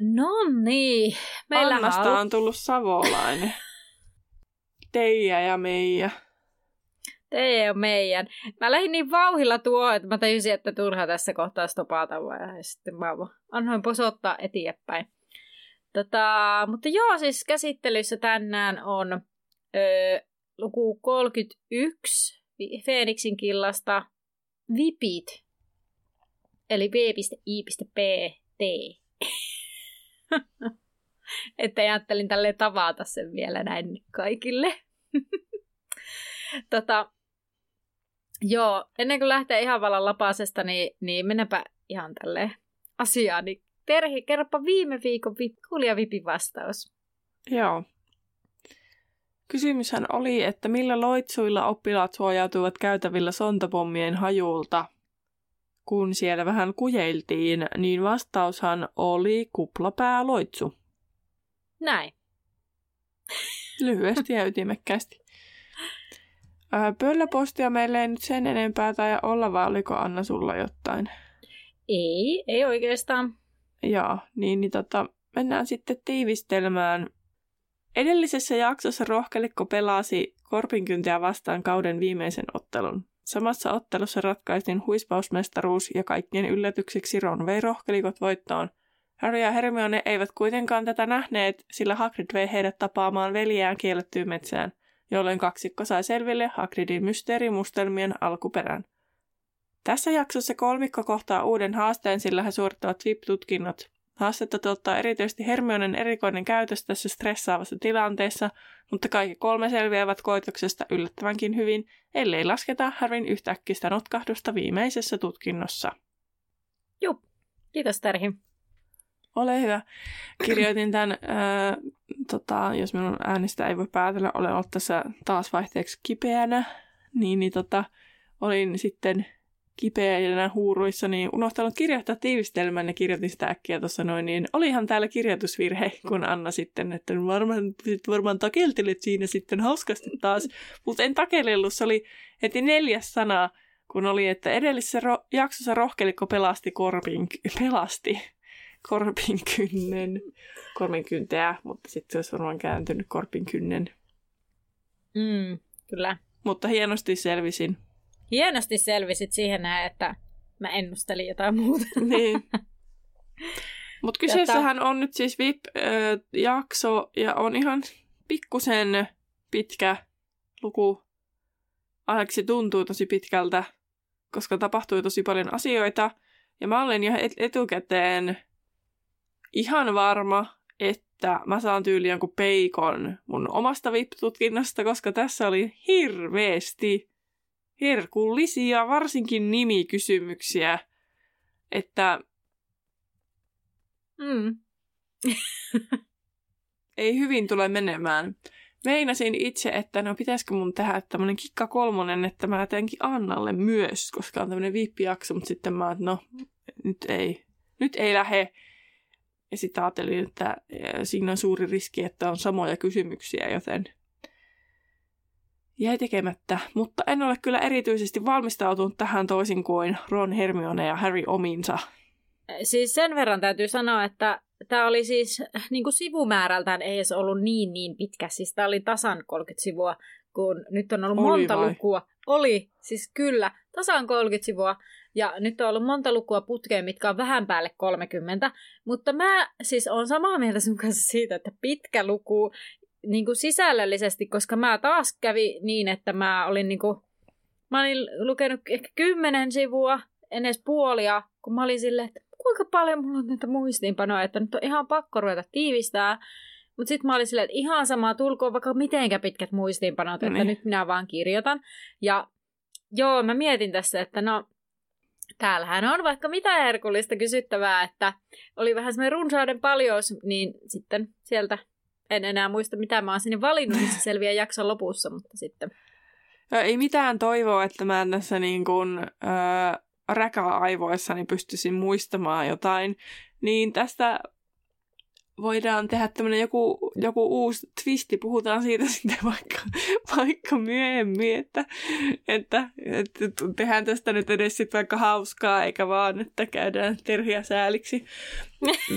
No niin, meillä Annasta on tullut savolainen. Teijä ja meijä. Teijä ja meidän. Mä lähdin niin vauhilla tuo, että mä tajusin, että turha tässä kohtaa stopata ja sitten mä annoin posottaa eteenpäin. Tota, mutta joo, siis käsittelyssä tänään on öö, luku 31 Feeniksin killasta Vipit, eli v.i.pt. että ajattelin tälle tavata sen vielä näin kaikille. tota, joo, ennen kuin lähtee ihan vallan lapasesta, niin, niin mennäpä ihan tälle asiaan. Niin Terhi, kerropa viime viikon kuulija Vipin vastaus. Joo. Kysymyshän oli, että millä loitsuilla oppilaat suojautuvat käytävillä sontapommien hajulta – kun siellä vähän kujeiltiin, niin vastaushan oli kuplapääloitsu. Näin. Lyhyesti ja ytimekkäästi. Pölläpostia meille ei nyt sen enempää tai olla, vaan oliko Anna sulla jotain? Ei, ei oikeastaan. Joo, niin, niin tota, mennään sitten tiivistelmään. Edellisessä jaksossa rohkelikko pelasi Korpinkyntiä vastaan kauden viimeisen ottelun. Samassa ottelussa ratkaistiin huispausmestaruus ja kaikkien yllätykseksi Ron vei rohkelikot voittoon. Harry ja Hermione eivät kuitenkaan tätä nähneet, sillä Hagrid vei heidät tapaamaan veljään kiellettyyn metsään, jolloin kaksikko sai selville Hagridin mysteerimustelmien alkuperän. Tässä jaksossa kolmikko kohtaa uuden haasteen, sillä he suorittavat VIP-tutkinnot. Haastetta tuottaa erityisesti Hermionen erikoinen käytös tässä stressaavassa tilanteessa, mutta kaikki kolme selviävät koitoksesta yllättävänkin hyvin, ellei lasketa Harryn yhtäkkistä notkahdusta viimeisessä tutkinnossa. Joo, kiitos Terhi. Ole hyvä. Kirjoitin tämän, ää, tota, jos minun äänestä ei voi päätellä, olen ollut tässä taas vaihteeksi kipeänä, niin, niin tota, olin sitten kipeänä huuruissa, niin unohtanut kirjoittaa tiivistelmän ja kirjoitin sitä äkkiä tuossa noin, niin olihan täällä kirjoitusvirhe, kun Anna sitten, että varmaan, varmaan takeltelet siinä sitten hauskasti taas, mutta en takelellut, se oli heti neljäs sana, kun oli, että edellisessä ro- jaksossa rohkelikko pelasti korpin, pelasti korpin kynnen, korpin kynteä, mutta sitten se olisi varmaan kääntynyt korpin kynnen. Mm, kyllä. Mutta hienosti selvisin. Hienosti selvisit siihen että mä ennustelin jotain muuta. Niin. Mutta kyseessähän on nyt siis VIP-jakso ja on ihan pikkusen pitkä luku. Ajaksi tuntuu tosi pitkältä, koska tapahtui tosi paljon asioita. Ja mä olen jo etukäteen ihan varma, että mä saan tyyli jonkun peikon mun omasta VIP-tutkinnasta, koska tässä oli hirveästi herkullisia, varsinkin nimikysymyksiä, että mm. ei hyvin tule menemään. Meinasin itse, että no pitäisikö mun tehdä tämmönen kikka kolmonen, että mä teenkin Annalle myös, koska on tämmönen viippijakso, mutta sitten mä että no nyt ei, nyt ei lähe. Ja sitten ajattelin, että siinä on suuri riski, että on samoja kysymyksiä, joten jäi tekemättä, mutta en ole kyllä erityisesti valmistautunut tähän toisin kuin Ron, Hermione ja Harry ominsa. Siis sen verran täytyy sanoa, että tämä oli siis niin kuin sivumäärältään ei edes ollut niin niin pitkä. Siis tämä oli tasan 30 sivua, kun nyt on ollut oli monta vai? lukua. Oli, siis kyllä, tasan 30 sivua. Ja nyt on ollut monta lukua putkeen, mitkä on vähän päälle 30. Mutta mä siis on samaa mieltä sun kanssa siitä, että pitkä luku niin kuin sisällöllisesti, koska mä taas kävi niin, että mä olin niin kuin, mä olin lukenut ehkä kymmenen sivua, en edes puolia, kun mä olin silleen, että kuinka paljon mulla on näitä muistiinpanoja, että nyt on ihan pakko ruveta tiivistää. Mutta sitten mä olin silleen, että ihan sama, tulkoon vaikka mitenkä pitkät muistiinpanot, että niin. nyt minä vaan kirjoitan. Ja joo, mä mietin tässä, että no, täällähän on vaikka mitä herkullista kysyttävää, että oli vähän semmoinen runsauden paljous, niin sitten sieltä en enää muista mitä mä oon sinne valinnut, niin se selviää jakson lopussa, mutta sitten... Ei mitään toivoa, että mä tässä niin kuin, äh, räkä-aivoissani pystyisin muistamaan jotain. Niin tästä voidaan tehdä tämmöinen joku, joku uusi twisti, puhutaan siitä sitten vaikka, vaikka myöhemmin, että, että, että tehdään tästä nyt edes sitten vaikka hauskaa, eikä vaan, että käydään terhiä sääliksi.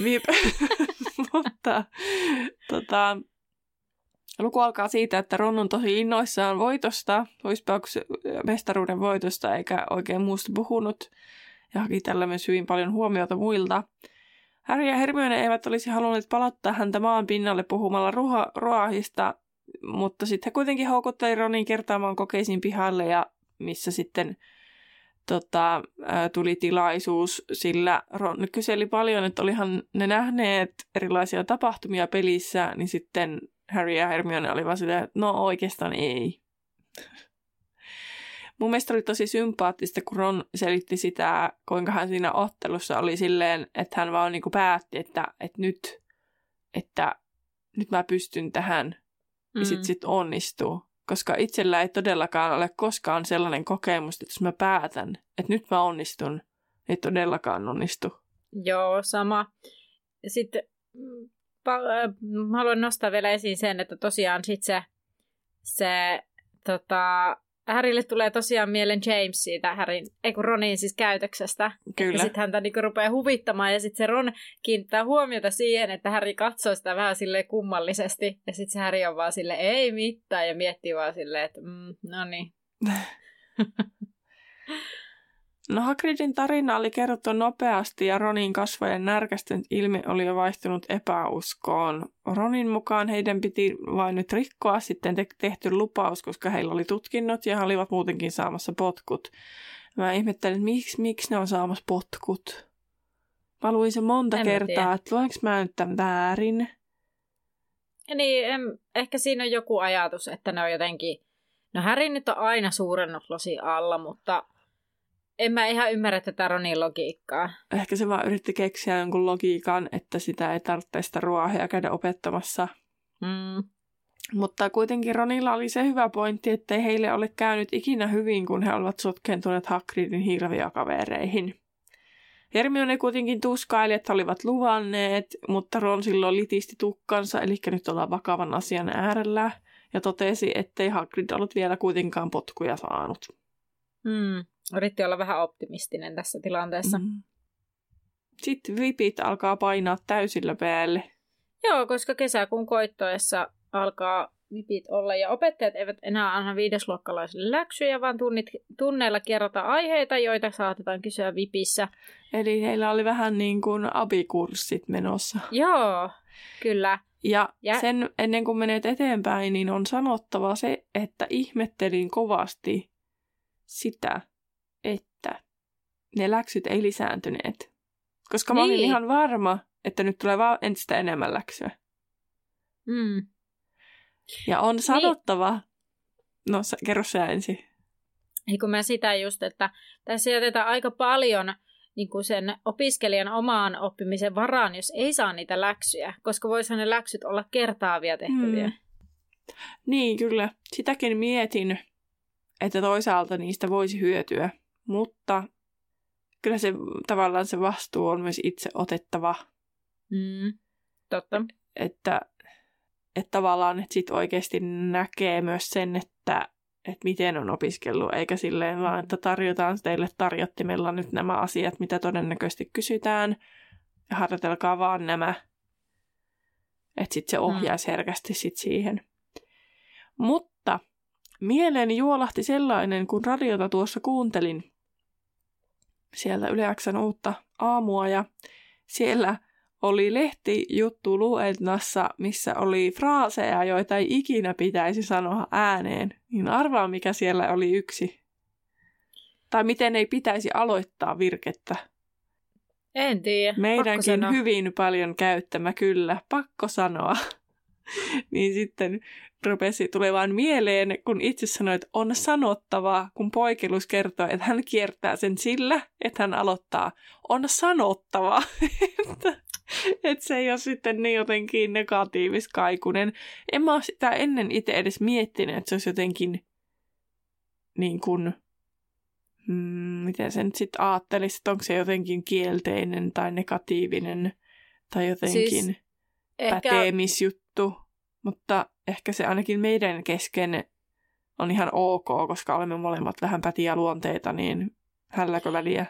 Mutta tota, luku alkaa siitä, että Ron on tosi innoissaan voitosta, Voispauksen mestaruuden voitosta, eikä oikein muusta puhunut. Ja haki tällä myös hyvin paljon huomiota muilta. Harry ja Hermione eivät olisi halunneet palauttaa häntä maan pinnalle puhumalla ruha, ruoahista, mutta sitten he kuitenkin houkutteli Ronin kertaamaan kokeisiin pihalle ja missä sitten tota, tuli tilaisuus, sillä Ron kyseli paljon, että olihan ne nähneet erilaisia tapahtumia pelissä, niin sitten Harry ja Hermione olivat silleen, että no oikeastaan ei. Mun mielestä oli tosi sympaattista, kun Ron selitti sitä, kuinka hän siinä ottelussa oli silleen, että hän vaan niin kuin päätti, että, että nyt, että nyt mä pystyn tähän, mm. ja sitten sit onnistuu. Koska itsellä ei todellakaan ole koskaan sellainen kokemus, että jos mä päätän, että nyt mä onnistun, ei todellakaan onnistu. Joo, sama. Sitten mm, pa- haluan nostaa vielä esiin sen, että tosiaan sit se, se tota, Harrylle tulee tosiaan mieleen James siitä Harryn, ei kun Ronin siis käytöksestä. Kyllä. Ja sitten häntä niinku rupeaa huvittamaan ja sitten se Ron kiinnittää huomiota siihen, että Harry katsoo sitä vähän sille kummallisesti. Ja sitten se Harry on vaan sille ei mitään ja miettii vaan silleen, että mm, no niin. No Hagridin tarina oli kerrottu nopeasti ja Ronin kasvojen närkästynyt ilmi oli jo vaihtunut epäuskoon. Ronin mukaan heidän piti vain nyt rikkoa sitten te- tehty lupaus, koska heillä oli tutkinnot ja he olivat muutenkin saamassa potkut. Mä ihmettelin, että miksi, miksi ne on saamassa potkut. Mä luin se monta en kertaa, tiedä. että luenko mä nyt tämän väärin. Niin, em, ehkä siinä on joku ajatus, että ne on jotenkin... No Häri nyt on aina suurennuslosi alla, mutta en mä ihan ymmärrä tätä Ronin logiikkaa. Ehkä se vaan yritti keksiä jonkun logiikan, että sitä ei tarvitse sitä ruohia käydä opettamassa. Mm. Mutta kuitenkin Ronilla oli se hyvä pointti, että ei heille ole käynyt ikinä hyvin, kun he olivat sotkentuneet Hagridin hirviökavereihin. Hermione kuitenkin tuskaili, että olivat luvanneet, mutta Ron silloin litisti tukkansa, eli nyt ollaan vakavan asian äärellä, ja totesi, ettei Hagrid ollut vielä kuitenkaan potkuja saanut. Mm. Yritti olla vähän optimistinen tässä tilanteessa. Mm. Sitten vipit alkaa painaa täysillä päälle. Joo, koska kesäkuun koittoessa alkaa vipit olla ja opettajat eivät enää anna viidesluokkalaisille läksyjä, vaan tunnit, tunneilla kerrota aiheita, joita saatetaan kysyä vipissä. Eli heillä oli vähän niin kuin abikurssit menossa. Joo, kyllä. Ja, ja sen ennen kuin menet eteenpäin, niin on sanottava se, että ihmettelin kovasti sitä, että ne läksyt ei lisääntyneet. Koska mä niin. olin ihan varma, että nyt tulee vaan entistä enemmän läksyä. Mm. Ja on niin. sanottava, niin. no kerro sä ensin. Ei kun mä sitä just, että tässä jätetään aika paljon niin kuin sen opiskelijan omaan oppimisen varaan, jos ei saa niitä läksyjä, koska voisihan ne läksyt olla kertaavia tehtäviä. Mm. Niin, kyllä. Sitäkin mietin, että toisaalta niistä voisi hyötyä. Mutta kyllä se tavallaan se vastuu on myös itse otettava. Mm, totta. Että, että tavallaan että sit oikeasti näkee myös sen, että, että miten on opiskellut, eikä silleen vaan, että tarjotaan teille tarjottimella nyt nämä asiat, mitä todennäköisesti kysytään, ja harjoitelkaa vaan nämä. Että sitten se ohjaisi mm. herkästi sit siihen. Mutta mieleeni juolahti sellainen, kun radiota tuossa kuuntelin, sieltä Yleäksän uutta aamua ja siellä oli lehti juttu luennassa, missä oli fraaseja, joita ei ikinä pitäisi sanoa ääneen. Niin arvaa, mikä siellä oli yksi. Tai miten ei pitäisi aloittaa virkettä. En tiedä. Meidänkin hyvin paljon käyttämä kyllä. Pakko sanoa. niin sitten rupesi tulemaan mieleen, kun itse sanoi, että on sanottavaa, kun poikelus kertoo, että hän kiertää sen sillä, että hän aloittaa. On sanottavaa. että, että se ei ole sitten niin jotenkin negatiiviskaikunen. En mä ole sitä ennen itse edes miettinyt, että se olisi jotenkin niin kuin, mm, miten sen sitten ajattelisi, että onko se jotenkin kielteinen tai negatiivinen tai jotenkin siis päteemisjuttu. Mutta ehkä se ainakin meidän kesken on ihan ok, koska olemme molemmat vähän pätiä luonteita, niin hälläkö väliä?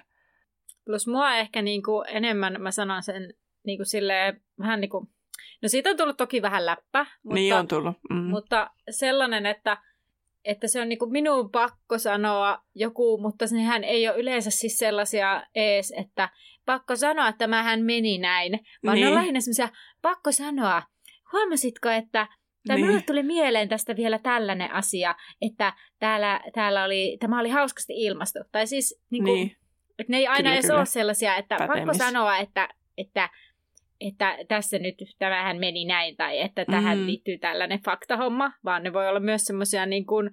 Plus mua ehkä niinku enemmän, mä sanon sen niinku silleen, vähän niinku, no siitä on tullut toki vähän läppä. Mutta, niin on tullut. Mm. Mutta sellainen, että, että se on niinku minun pakko sanoa joku, mutta sehän ei ole yleensä siis sellaisia ees, että pakko sanoa, että tämähän meni näin. Vaan niin. ne on niin. lähinnä semmoisia, pakko sanoa, huomasitko, että tai niin. minulle tuli mieleen tästä vielä tällainen asia, että täällä, täällä oli, tämä oli hauskasti ilmastu. Tai siis niin kuin, niin. Että ne ei aina kyllä, edes kyllä. ole sellaisia, että Pätemis. pakko sanoa, että, että, että tässä nyt tämähän meni näin, tai että tähän mm. liittyy tällainen faktahomma, vaan ne voi olla myös semmoisia niin kuin,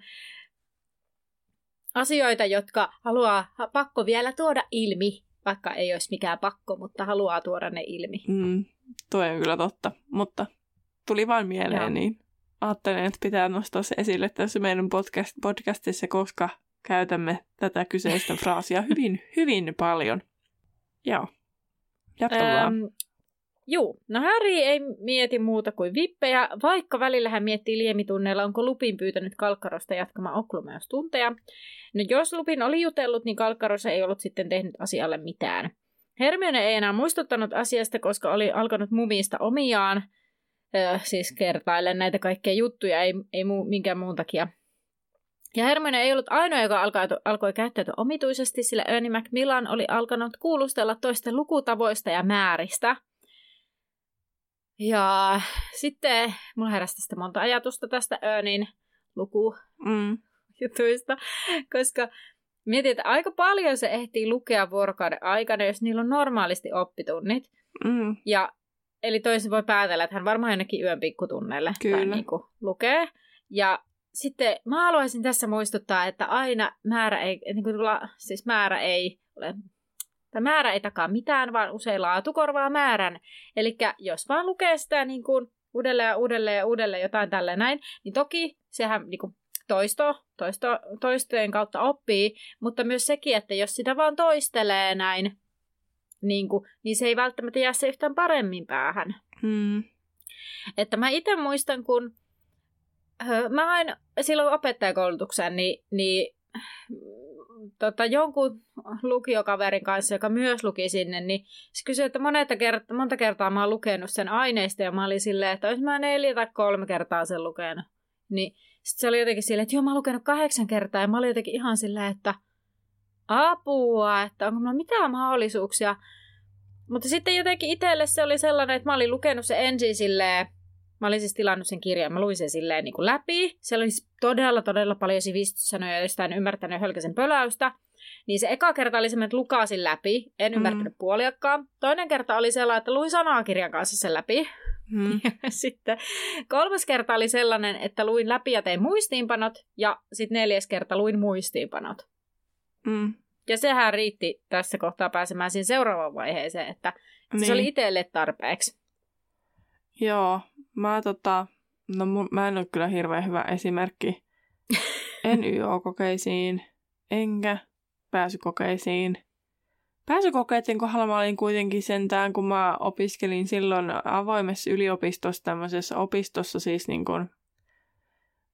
asioita, jotka haluaa pakko vielä tuoda ilmi, vaikka ei olisi mikään pakko, mutta haluaa tuoda ne ilmi. Mm, tuo on kyllä totta, mutta tuli vain mieleen, Joo. niin ajattelin, että pitää nostaa se esille tässä meidän podcast, podcastissa, koska käytämme tätä kyseistä fraasia hyvin, hyvin paljon. Joo. Jatka vaan. Ähm, Juu, no Harry ei mieti muuta kuin vippejä, vaikka välillä hän miettii liemitunneilla, onko Lupin pyytänyt Kalkkarosta jatkamaan oklumeustunteja. No jos Lupin oli jutellut, niin Kalkkaros ei ollut sitten tehnyt asialle mitään. Hermione ei enää muistuttanut asiasta, koska oli alkanut mumista omiaan, siis kertaillen näitä kaikkia juttuja, ei, ei muu, minkään muun takia. Ja Hermione ei ollut ainoa, joka alkoi, alkoi käyttäytyä omituisesti, sillä Ernie Macmillan oli alkanut kuulustella toisten lukutavoista ja määristä. Ja sitten mulla heräsi tästä monta ajatusta tästä Ernin lukujutuista, mm. koska mietin, että aika paljon se ehtii lukea vuorokauden aikana, jos niillä on normaalisti oppitunnit. Mm. Ja Eli toisin voi päätellä, että hän varmaan jonnekin yön pikkutunneille Kyllä. niin kuin lukee. Ja sitten mä haluaisin tässä muistuttaa, että aina määrä ei, niin kuin siis määrä ei ole Tämä määrä ei takaa mitään, vaan usein laatu korvaa määrän. Eli jos vaan lukee sitä niin kuin uudelleen ja uudelleen ja uudelleen jotain tällä näin, niin toki sehän niin kuin toisto, toisto, toistojen kautta oppii, mutta myös sekin, että jos sitä vaan toistelee näin, niin, kuin, niin se ei välttämättä jää se yhtään paremmin päähän. Hmm. Että mä itse muistan, kun mä hain silloin opettajakoulutukseen, niin, niin tota, jonkun lukiokaverin kanssa, joka myös luki sinne, niin se kysyi, että monta kertaa, monta kertaa mä oon lukenut sen aineista, ja mä olin silleen, että olisi mä neljä tai kolme kertaa sen lukenut. Niin sitten se oli jotenkin silleen, että joo, mä oon lukenut kahdeksan kertaa, ja mä olin jotenkin ihan silleen, että apua, että onko mulla mitään mahdollisuuksia. Mutta sitten jotenkin itselle se oli sellainen, että mä olin lukenut se ensin silleen, mä olin siis tilannut sen kirjan, mä luin sen silleen niin kuin läpi. Siellä oli siis todella, todella paljon sivistyssanoja, joista en ymmärtänyt hölkäsen pöläystä. Niin se eka kerta oli semmoinen, että lukasin läpi, en mm. ymmärtänyt puoliakkaan. Toinen kerta oli sellainen, että luin sanakirjan kanssa sen läpi. Mm. sitten kolmas kerta oli sellainen, että luin läpi ja tein muistiinpanot. Ja sitten neljäs kerta luin muistiinpanot. Mm. Ja sehän riitti tässä kohtaa pääsemään siihen seuraavaan vaiheeseen, että niin. se oli niin. itselle tarpeeksi. Joo, mä tota, no mä en ole kyllä hirveän hyvä esimerkki. En YO-kokeisiin, enkä pääsykokeisiin. Pääsykokeiden kohdalla mä olin kuitenkin sentään, kun mä opiskelin silloin avoimessa yliopistossa, tämmöisessä opistossa siis niin kuin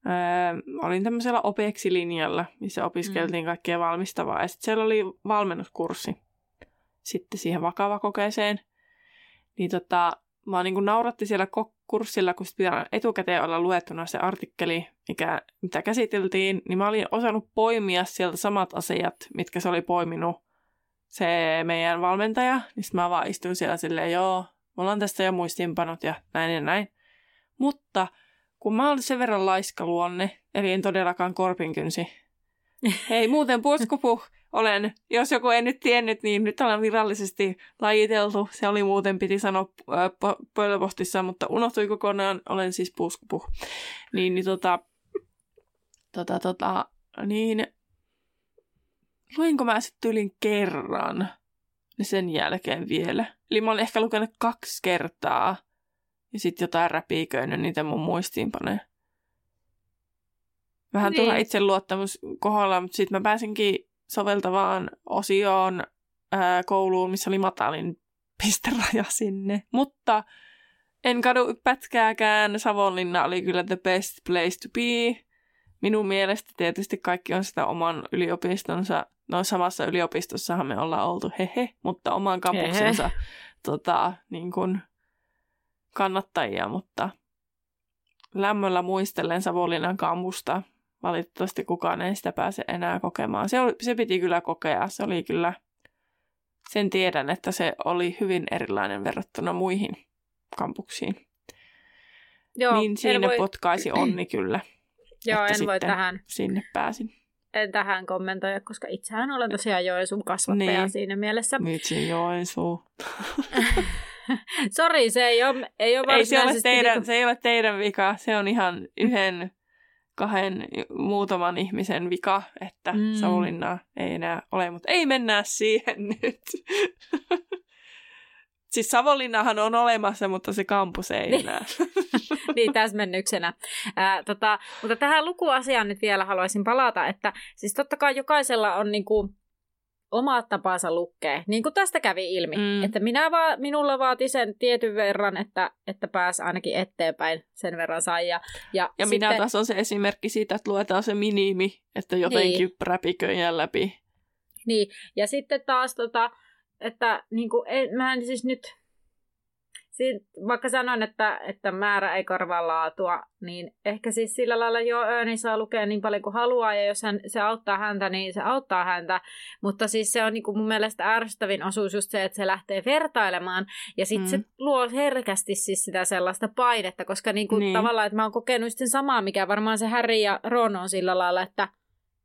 Öö, olin tämmöisellä OPEX-linjalla, missä opiskeltiin mm. kaikkea valmistavaa. Ja sitten siellä oli valmennuskurssi sitten siihen vakava kokeeseen. Niin tota, mä niin nauratti siellä kurssilla, kun pitää etukäteen olla luettuna se artikkeli, mikä, mitä käsiteltiin, niin mä olin osannut poimia sieltä samat asiat, mitkä se oli poiminut se meidän valmentaja. Niin sitten mä vaan istuin siellä silleen, joo, mulla on tästä jo muistiinpanot ja näin ja näin. Mutta kun mä olen sen verran laiska luonne, eli en todellakaan korpinkynsi, Hei, muuten puskupuh olen, jos joku ei nyt tiennyt, niin nyt ollaan virallisesti lajiteltu. Se oli muuten, piti sanoa pöydäpostissa, mutta unohtui kokonaan. Olen siis puskupuh. Niin, niin tota, tota, tota, niin luinko mä sitten tylin kerran ja sen jälkeen vielä. Eli mä olen ehkä lukenut kaksi kertaa ja sitten jotain räpiköinyt niitä mun muistiinpanoja. Vähän niin. turha itseluottamus kohdalla, mutta sitten mä pääsinkin soveltavaan osioon ää, kouluun, missä oli matalin pisteraja sinne. Mutta en kadu pätkääkään. Savonlinna oli kyllä the best place to be. Minun mielestä tietysti kaikki on sitä oman yliopistonsa. No samassa yliopistossahan me ollaan oltu, hehe, mutta oman kampuksensa tota, niin kuin kannattajia, mutta lämmöllä muistellen Savonlinnan kampusta valitettavasti kukaan ei sitä pääse enää kokemaan. Se, oli, se piti kyllä kokea. Se oli kyllä, sen tiedän, että se oli hyvin erilainen verrattuna muihin kampuksiin. Joo, niin siinä voi... potkaisi onni kyllä. Joo, en voi tähän. Sinne pääsin. En tähän kommentoida, koska itsehän olen tosiaan Joensuun kasvattaja niin. siinä mielessä. Vitsi Joensuu. Sori, se ei ole, ei ole ei se, ole teidän, niinku... se ei ole teidän vika. Se on ihan yhden kahden muutaman ihmisen vika, että mm. Savonlinna ei enää ole, mutta ei mennä siihen nyt. siis Savonlinnahan on olemassa, mutta se kampus ei niin. enää. niin, täsmennyksenä. Ää, tota, mutta tähän lukuasiaan nyt vielä haluaisin palata, että siis totta kai jokaisella on niinku, omat tapansa lukea. Niin kuin tästä kävi ilmi, mm. että minä va- minulla vaati sen tietyn verran, että, että pääsi ainakin eteenpäin sen verran sai. Ja, ja, ja sitten... minä taas on se esimerkki siitä, että luetaan se minimi, että jotenkin niin. räpiköjään läpi. Niin, ja sitten taas tota, että niin kuin, en, mä en siis nyt Siin, vaikka sanon, että, että määrä ei korvaa laatua, niin ehkä siis sillä lailla jo Öni saa lukea niin paljon kuin haluaa, ja jos hän, se auttaa häntä, niin se auttaa häntä. Mutta siis se on niin kuin mun mielestä ärsyttävin osuus just se, että se lähtee vertailemaan, ja sitten mm. se luo herkästi siis sitä sellaista painetta, koska niin kuin niin. tavallaan, että mä oon kokenut sen samaa, mikä varmaan se Harry ja Ron on sillä lailla, että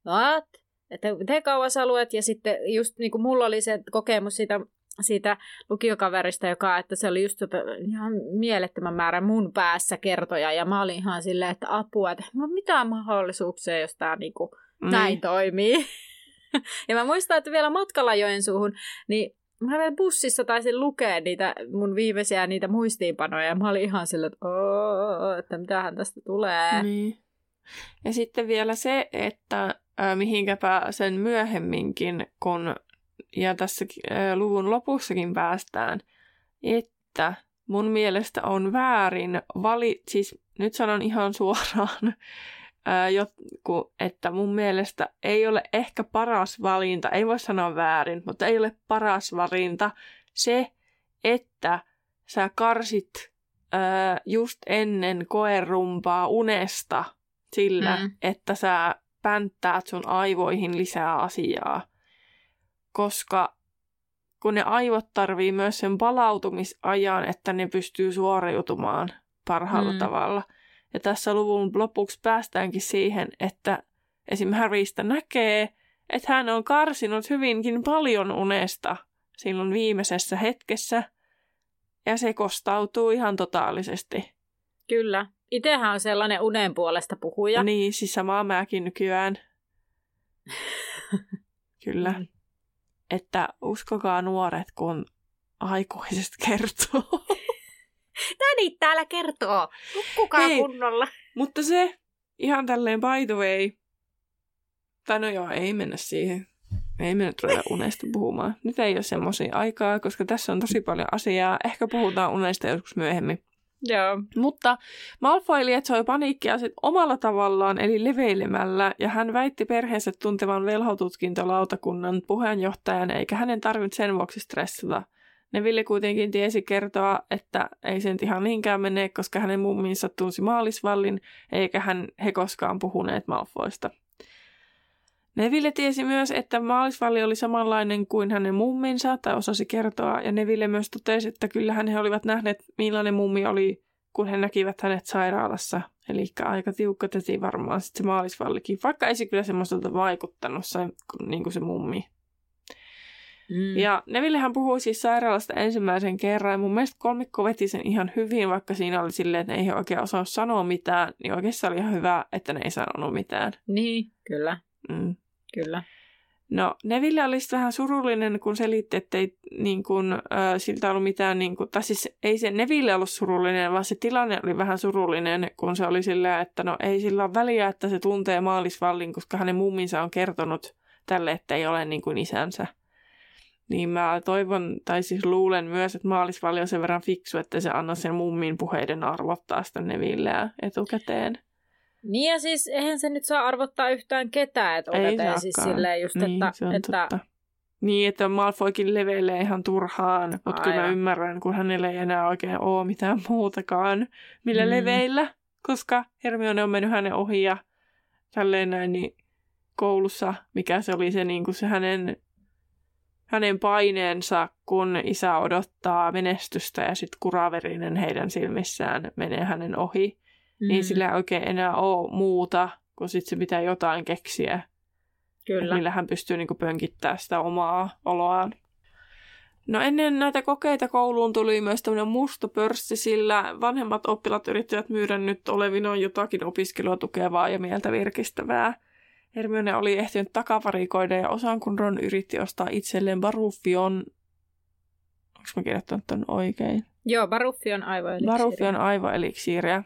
what? Että te kauas alueet, ja sitten just niin kuin mulla oli se kokemus siitä siitä lukiokaverista, joka, että se oli just ihan mielettömän määrä mun päässä kertoja, ja mä olin ihan silleen, että apua, että mulla on mitään mahdollisuuksia, jos tämä niinku mm. näin toimii. ja mä muistan, että vielä matkalla Joensuuhun, niin mä vielä bussissa taisin lukea niitä mun viimeisiä niitä muistiinpanoja, ja mä olin ihan silleen, että, että mitähän tästä tulee. Niin. Ja sitten vielä se, että äh, mihinkäpä sen myöhemminkin, kun ja tässä luvun lopussakin päästään, että mun mielestä on väärin vali, siis nyt sanon ihan suoraan, ää, jotku, että mun mielestä ei ole ehkä paras valinta, ei voi sanoa väärin, mutta ei ole paras valinta se, että sä karsit ää, just ennen koerumpaa unesta sillä, mm. että sä pänttäät sun aivoihin lisää asiaa koska kun ne aivot tarvii myös sen palautumisajan, että ne pystyy suoriutumaan parhaalla mm. tavalla. Ja tässä luvun lopuksi päästäänkin siihen, että esim. Harrystä näkee, että hän on karsinut hyvinkin paljon unesta silloin viimeisessä hetkessä, ja se kostautuu ihan totaalisesti. Kyllä. Itsehän on sellainen unen puolesta puhuja. Niin, siis samaa mäkin nykyään. Kyllä. Mm että uskokaa nuoret, kun aikuiset kertoo. Täni täällä kertoo. Nukkukaa Hei, kunnolla. Mutta se, ihan tälleen by the way, tai no joo, ei mennä siihen. Ei mennä ruveta unesta puhumaan. Nyt ei ole semmoisia aikaa, koska tässä on tosi paljon asiaa. Ehkä puhutaan unesta joskus myöhemmin. Joo. Mutta Malfoy lietsoi paniikkia sit omalla tavallaan, eli leveilemällä, ja hän väitti perheensä tuntevan velhotutkintolautakunnan puheenjohtajan, eikä hänen tarvinnut sen vuoksi stressata. Neville kuitenkin tiesi kertoa, että ei sen ihan niinkään mene, koska hänen mumminsa tunsi maalisvallin, eikä hän he koskaan puhuneet Malfoista. Neville tiesi myös, että maalisvalli oli samanlainen kuin hänen mumminsa, tai osasi kertoa, ja Neville myös totesi, että kyllähän he olivat nähneet, millainen mummi oli kun he näkivät hänet sairaalassa. Eli aika tiukka teti varmaan sitten se maalisvallikin, vaikka ei se kyllä semmoiselta vaikuttanut se, niin kuin se mummi. Mm. Ja Nevillehän puhui siis sairaalasta ensimmäisen kerran, ja mun mielestä kolmikko veti sen ihan hyvin, vaikka siinä oli silleen, että ne ei oikein osaa sanoa mitään, niin oikeastaan oli ihan hyvä, että ne ei sanonut mitään. Niin, kyllä. Mm. Kyllä. No, Neville oli vähän surullinen, kun selitti, että ei niin kuin, äh, siltä ollut mitään, niin kuin, tai siis ei se Neville ollut surullinen, vaan se tilanne oli vähän surullinen, kun se oli silleen, että no ei sillä ole väliä, että se tuntee maalisvallin, koska hänen mumminsa on kertonut tälle, että ei ole niin kuin isänsä. Niin mä toivon, tai siis luulen myös, että maalisvalli on sen verran fiksu, että se anna sen mummin puheiden arvottaa sitä Nevilleä etukäteen. Niin ja siis eihän se nyt saa arvottaa yhtään ketään, että otetaan siis silleen just, niin, että... että... Totta. Niin, että Malfoykin leveilee ihan turhaan, mutta kyllä mä ymmärrän, kun hänellä ei enää oikein ole mitään muutakaan, millä mm. leveillä, koska Hermione on mennyt hänen ohi ja tälleen näin, niin koulussa, mikä se oli se, niin kuin se hänen, hänen paineensa, kun isä odottaa menestystä ja sitten kuraverinen heidän silmissään menee hänen ohi mm. niin sillä ei oikein enää ole muuta, kun sitten se pitää jotain keksiä. Kyllä. Millä hän pystyy niinku pönkittämään sitä omaa oloaan. No ennen näitä kokeita kouluun tuli myös tämmöinen musta pörssi, sillä vanhemmat oppilat yrittivät myydä nyt olevinoin jotakin opiskelua tukevaa ja mieltä virkistävää. Hermione oli ehtinyt takavarikoida ja osan kun Ron yritti ostaa itselleen Baruffion... Onko mä kirjoittanut ton oikein? Joo, Baruffion aivoeliksiiriä. Baruffion aivoeliksiiriä.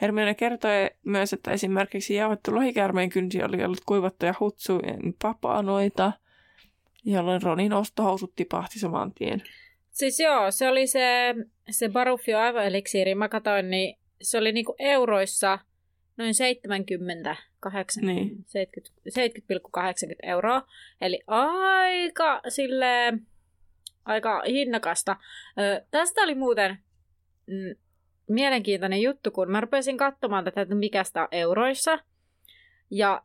Hermione kertoi myös, että esimerkiksi jauhettu lohikäärmeen kynsi oli ollut kuivattuja hutsujen papaanoita, jolloin Ronin ostohousut tipahti saman tien. Siis joo, se oli se, se Baruffio aivoeliksiiri, mä katsoin, niin se oli niinku euroissa noin 70, 80, niin. 70, 70,80 euroa. Eli aika sille aika hinnakasta. Ö, tästä oli muuten mm, mielenkiintoinen juttu, kun mä rupesin katsomaan tätä, että mikä sitä on euroissa. Ja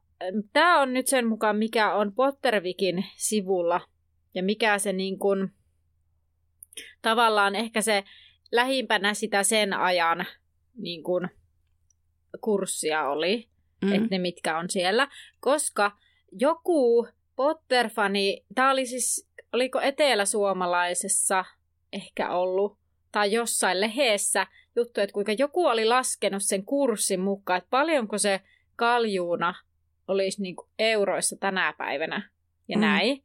tämä on nyt sen mukaan, mikä on Pottervikin sivulla ja mikä se niin kuin, tavallaan ehkä se lähimpänä sitä sen ajan niin kuin, kurssia oli, mm. että ne mitkä on siellä, koska joku Potterfani, tämä oli siis, oliko eteläsuomalaisessa ehkä ollut, tai jossain leheessä, juttu, että kuinka joku oli laskenut sen kurssin mukaan, että paljonko se kaljuuna olisi niin kuin euroissa tänä päivänä ja mm. näin.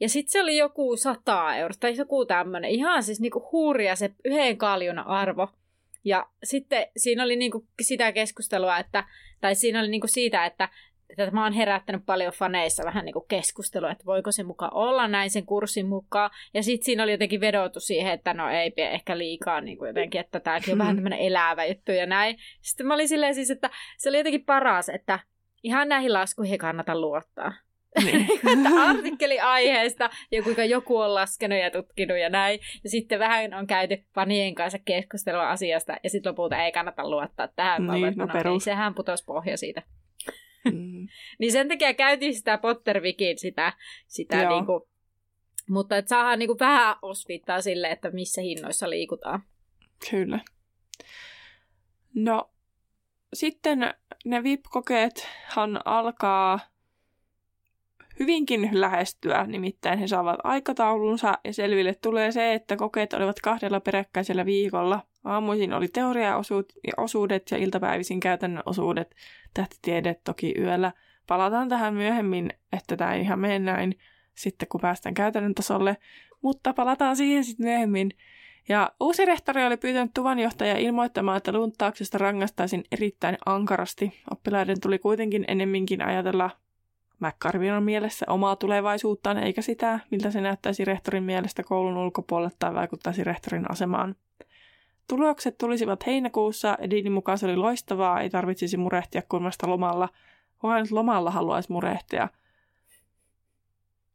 Ja sitten se oli joku 100 euroa tai joku tämmöinen, ihan siis niinku huuria se yhden kaljuna arvo. Ja sitten siinä oli niinku sitä keskustelua, että, tai siinä oli niinku siitä, että että mä oon herättänyt paljon faneissa vähän niin kuin keskustelua, että voiko se mukaan olla näin sen kurssin mukaan. Ja sitten siinä oli jotenkin vedottu siihen, että no ei ehkä liikaa niin kuin jotenkin, että tämäkin on vähän tämmöinen elävä juttu ja näin. Sitten mä olin silleen siis, että se oli jotenkin paras, että ihan näihin laskuihin ei kannata luottaa. Niin. että artikkeli aiheesta ja kuinka joku on laskenut ja tutkinut ja näin. Ja sitten vähän on käyty fanien kanssa keskustelua asiasta ja sitten lopulta ei kannata luottaa tähän. Niin, no, no. Niin, sehän putosi pohja siitä. Niin sen takia käytiin sitä Pottervikin sitä, sitä niinku, mutta että saadaan niinku vähän osvittaa sille, että missä hinnoissa liikutaan. No, sitten ne VIP-kokeethan alkaa hyvinkin lähestyä, nimittäin he saavat aikataulunsa ja selville tulee se, että kokeet olivat kahdella peräkkäisellä viikolla. Aamuisin oli teoriaosuudet ja iltapäivisin käytännön osuudet, tähtitiede toki yöllä. Palataan tähän myöhemmin, että tämä ei ihan mene näin sitten, kun päästään käytännön tasolle, mutta palataan siihen sitten myöhemmin. Ja uusi rehtori oli pyytänyt tuvanjohtaja ilmoittamaan, että lunttauksesta rangaistaisiin erittäin ankarasti. Oppilaiden tuli kuitenkin enemminkin ajatella McCarvinon mielessä omaa tulevaisuuttaan, eikä sitä, miltä se näyttäisi rehtorin mielestä koulun ulkopuolelle tai vaikuttaisi rehtorin asemaan. Tulokset tulisivat heinäkuussa, Edinin mukaan se oli loistavaa, ei tarvitsisi murehtia kuin vasta lomalla. Kuka nyt lomalla haluaisi murehtia?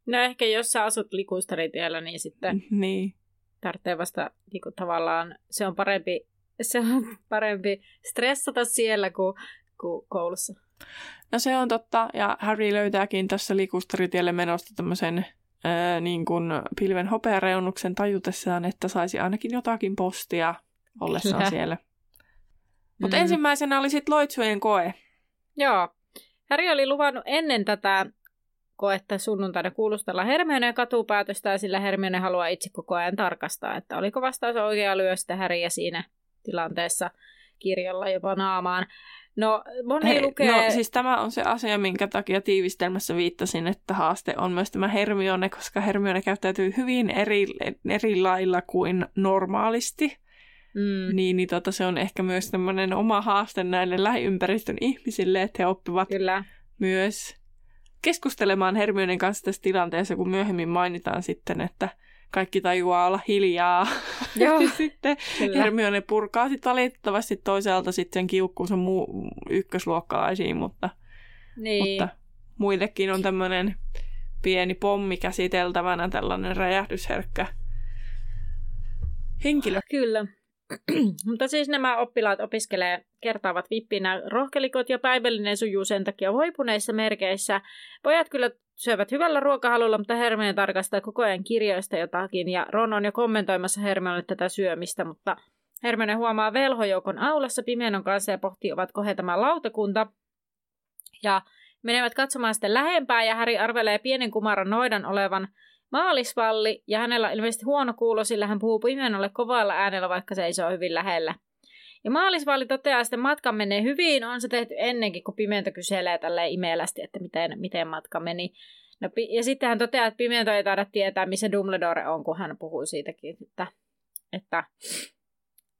No ehkä jos sä asut likuistaritiellä, niin sitten niin. tarvitsee vasta niin kuin, tavallaan, se on parempi, se on parempi stressata siellä kuin, kuin koulussa. No se on totta, ja Harry löytääkin tässä likustaritielle menosta tämmöisen ää, niin kuin pilven hopeareunuksen tajutessaan, että saisi ainakin jotakin postia ollessaan siellä. Mutta mm. ensimmäisenä oli sitten loitsujen koe. Joo. Harry oli luvannut ennen tätä koetta sunnuntaina kuulustella Hermione katupäätöstä, sillä Hermione haluaa itse koko ajan tarkastaa, että oliko vastaus oikea lyö sitä Häriä siinä tilanteessa kirjalla jopa naamaan. No, moni Hei, lukee... No, siis tämä on se asia, minkä takia tiivistelmässä viittasin, että haaste on myös tämä Hermione, koska Hermione käyttäytyy hyvin eri, eri lailla kuin normaalisti. Mm. Niin, niin tota, se on ehkä myös tämmöinen oma haaste näille lähiympäristön ihmisille, että he oppivat Kyllä. myös keskustelemaan Hermionen kanssa tässä tilanteessa, kun myöhemmin mainitaan sitten, että kaikki tajuaa olla hiljaa. Joo, sitten kyllä. Hermione purkaa sitten valitettavasti toisaalta sitten sen kiukkuunsa muu ykkösluokkalaisiin, mutta, niin. mutta muillekin on tämmöinen pieni pommi käsiteltävänä, tällainen räjähdysherkkä henkilö. Kyllä. Mutta siis nämä oppilaat opiskelee kertaavat vippinä rohkelikot ja päivällinen sujuu sen takia voipuneissa merkeissä. Pojat kyllä syövät hyvällä ruokahalulla, mutta Hermione tarkastaa koko ajan kirjoista jotakin ja Ron on jo kommentoimassa Hermionelle tätä syömistä, mutta Hermione huomaa velhojoukon aulassa Pimenon kanssa ja pohtii, ovatko he tämä lautakunta. Ja menevät katsomaan sitten lähempää ja Häri arvelee pienen kumaran noidan olevan maalisvalli ja hänellä on ilmeisesti huono kuulo, sillä hän puhuu Pimenolle kovalla äänellä, vaikka se ei ole hyvin lähellä. Ja maalisvalli toteaa, että matka menee hyvin, on se tehty ennenkin, kun Pimento kyselee tälle imelästi, että miten, miten matka meni. No, ja sitten hän toteaa, että Pimento ei taida tietää, missä Dumbledore on, kun hän puhuu siitäkin, että, että,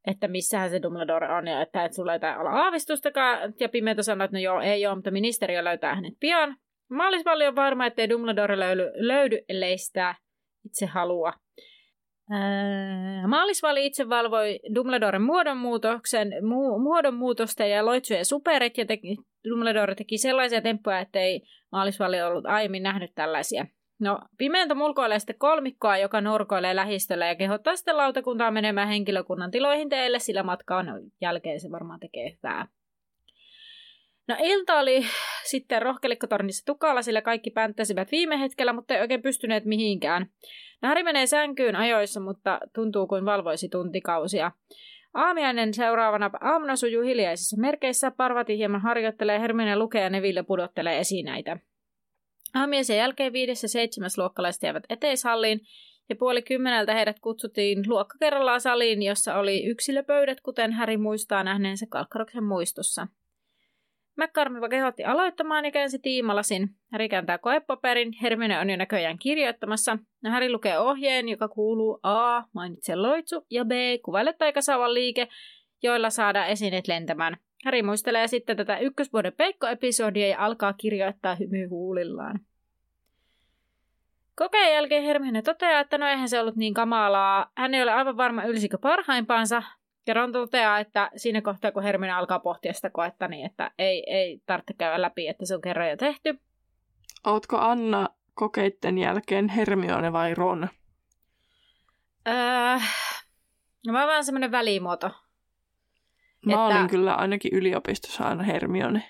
että missähän se Dumbledore on, ja että et sulla ei olla aavistustakaan. Ja Pimento sanoo, että no joo, ei ole, mutta ministeriö löytää hänet pian. Maalisvalli on varma, ettei Dumbledore löydy, löydy ellei sitä itse halua. Öö, Maalisvali itse valvoi Dumbledoren muodonmuutoksen, mu- muodonmuutosta ja loitsujen superit, ja teki, Dumbledore teki sellaisia temppuja, ettei Maalisvali ollut aiemmin nähnyt tällaisia. No, Pimento mulkoilee sitten kolmikkoa, joka norkoilee lähistöllä ja kehottaa sitten lautakuntaa menemään henkilökunnan tiloihin teille, sillä matkaan jälkeen se varmaan tekee hyvää. No ilta oli sitten rohkelikkotornissa tukalla, sillä kaikki pänttäsivät viime hetkellä, mutta ei oikein pystyneet mihinkään. Häri menee sänkyyn ajoissa, mutta tuntuu kuin valvoisi tuntikausia. Aamiainen seuraavana aamuna sujuu hiljaisissa merkeissä. Parvati hieman harjoittelee, Hermione lukee ja Neville pudottelee esinäitä. Aamiaisen jälkeen viides ja seitsemäs luokkalaiset jäävät eteishalliin, ja puoli kymmeneltä heidät kutsuttiin luokka kerrallaan saliin, jossa oli yksilöpöydät, kuten Häri muistaa nähneensä Kalkkaroksen muistossa. McCormiva kehotti aloittamaan ja käänsi tiimalasin. Häri kääntää koepaperin, Hermione on jo näköjään kirjoittamassa. Ja Häri lukee ohjeen, joka kuuluu A, mainitse loitsu, ja B, kuvaile taikasauvan liike, joilla saadaan esineet lentämään. Häri muistelee sitten tätä ykkösvuoden peikko-episodia ja alkaa kirjoittaa hymy huulillaan. Kokeen jälkeen Hermione toteaa, että no eihän se ollut niin kamalaa. Hän ei ole aivan varma ylsikö parhaimpaansa, ja Ron toteaa, että siinä kohtaa, kun Hermione alkaa pohtia sitä koetta, niin että ei, ei tarvitse käydä läpi, että se on kerran jo tehty. Ootko Anna kokeitten jälkeen Hermione vai Ron? Öö, no mä oon vähän semmoinen välimuoto. Mä että... olin kyllä ainakin yliopistossa aina Hermione.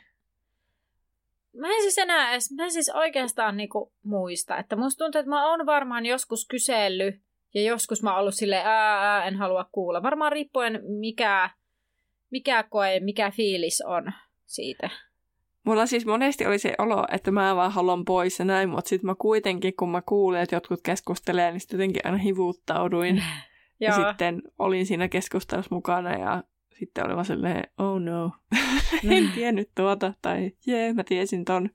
Mä en siis enää edes, mä en siis oikeastaan niinku muista. Että musta tuntuu, että mä oon varmaan joskus kysellyt ja joskus mä oon ollut silleen, ää, ää, en halua kuulla. Varmaan riippuen mikä, mikä koe, mikä fiilis on siitä. Mulla siis monesti oli se olo, että mä vaan haluan pois ja näin, mutta sitten mä kuitenkin, kun mä kuulin, että jotkut keskustelee, niin sitten jotenkin aina hivuuttauduin. ja sitten olin siinä keskustelussa mukana ja sitten oli vaan silleen, oh no, en tiennyt tuota, tai jee, mä tiesin ton.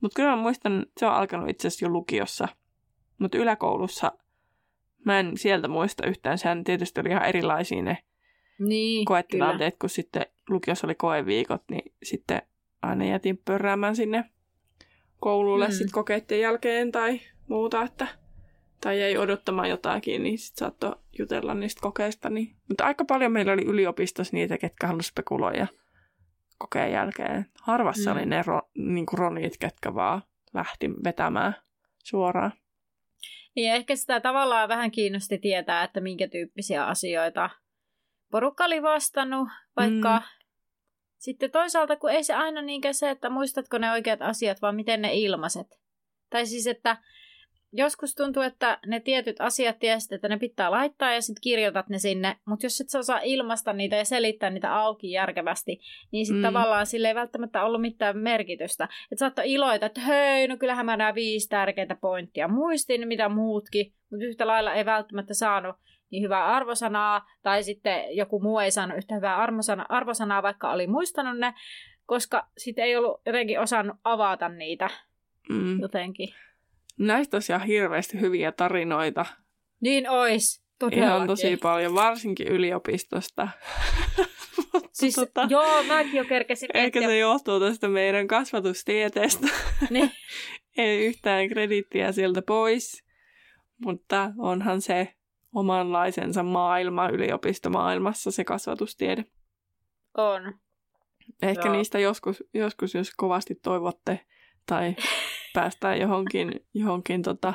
Mutta kyllä mä muistan, se on alkanut itse asiassa jo lukiossa. Mutta yläkoulussa Mä en sieltä muista yhtään. Sehän tietysti oli ihan erilaisia ne niin, koetilanteet, kun sitten lukiossa oli koeviikot, niin sitten aina jätin pörräämään sinne koululle mm. sitten kokeiden jälkeen tai muuta, että tai jäi odottamaan jotakin, niin sitten saattoi jutella niistä kokeista. Niin. Mutta aika paljon meillä oli yliopistossa niitä, ketkä halusivat spekuloida kokeen jälkeen. Harvassa mm. oli ne ro, niin ronit, ketkä vaan lähti vetämään suoraan. Niin ehkä sitä tavallaan vähän kiinnosti tietää, että minkä tyyppisiä asioita porukka oli vastannut, vaikka mm. sitten toisaalta, kun ei se aina niinkään se, että muistatko ne oikeat asiat, vaan miten ne ilmaiset. Tai siis, että joskus tuntuu, että ne tietyt asiat tiesit, että ne pitää laittaa ja sitten kirjoitat ne sinne, mutta jos et sä osaa ilmaista niitä ja selittää niitä auki järkevästi, niin sitten mm. tavallaan sille ei välttämättä ollut mitään merkitystä. Että saattoi iloita, että hei, no kyllähän mä nämä viisi tärkeintä pointtia muistin, mitä muutkin, mutta yhtä lailla ei välttämättä saanut niin hyvää arvosanaa, tai sitten joku muu ei saanut yhtä hyvää arvosanaa, arvosanaa vaikka oli muistanut ne, koska sitten ei ollut jotenkin osannut avata niitä mm. jotenkin. Näistä tosiaan hirveästi hyviä tarinoita. Niin ois. Todellakin. Ihan tosi paljon, varsinkin yliopistosta. siis, tota, joo, mäkin jo kerkesin Ehkä se johtuu tästä meidän kasvatustieteestä. Niin. Ei yhtään kredittiä sieltä pois, mutta onhan se omanlaisensa maailma yliopistomaailmassa se kasvatustiede. On. Ehkä Joo. niistä joskus, joskus, jos kovasti toivotte tai päästään johonkin, johonkin tota,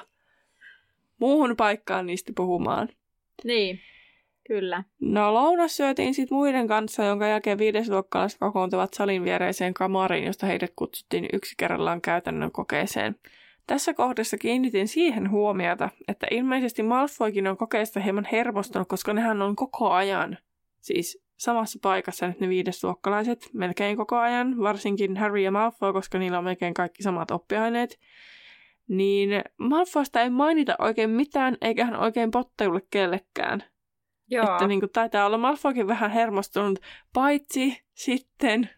muuhun paikkaan niistä puhumaan. Niin, kyllä. No lounas syötiin sitten muiden kanssa, jonka jälkeen viidesluokkalaiset kokoontuvat salin viereiseen kamariin, josta heidät kutsuttiin yksi kerrallaan käytännön kokeeseen. Tässä kohdassa kiinnitin siihen huomiota, että ilmeisesti Malfoykin on kokeesta hieman hermostunut, koska nehän on koko ajan, siis samassa paikassa nyt ne viidesluokkalaiset melkein koko ajan, varsinkin Harry ja Malfoy, koska niillä on melkein kaikki samat oppiaineet. Niin Malfoysta ei mainita oikein mitään, eikä hän oikein potteulle kellekään. Joo. Että niin kuin, taitaa olla Malfoykin vähän hermostunut, paitsi sitten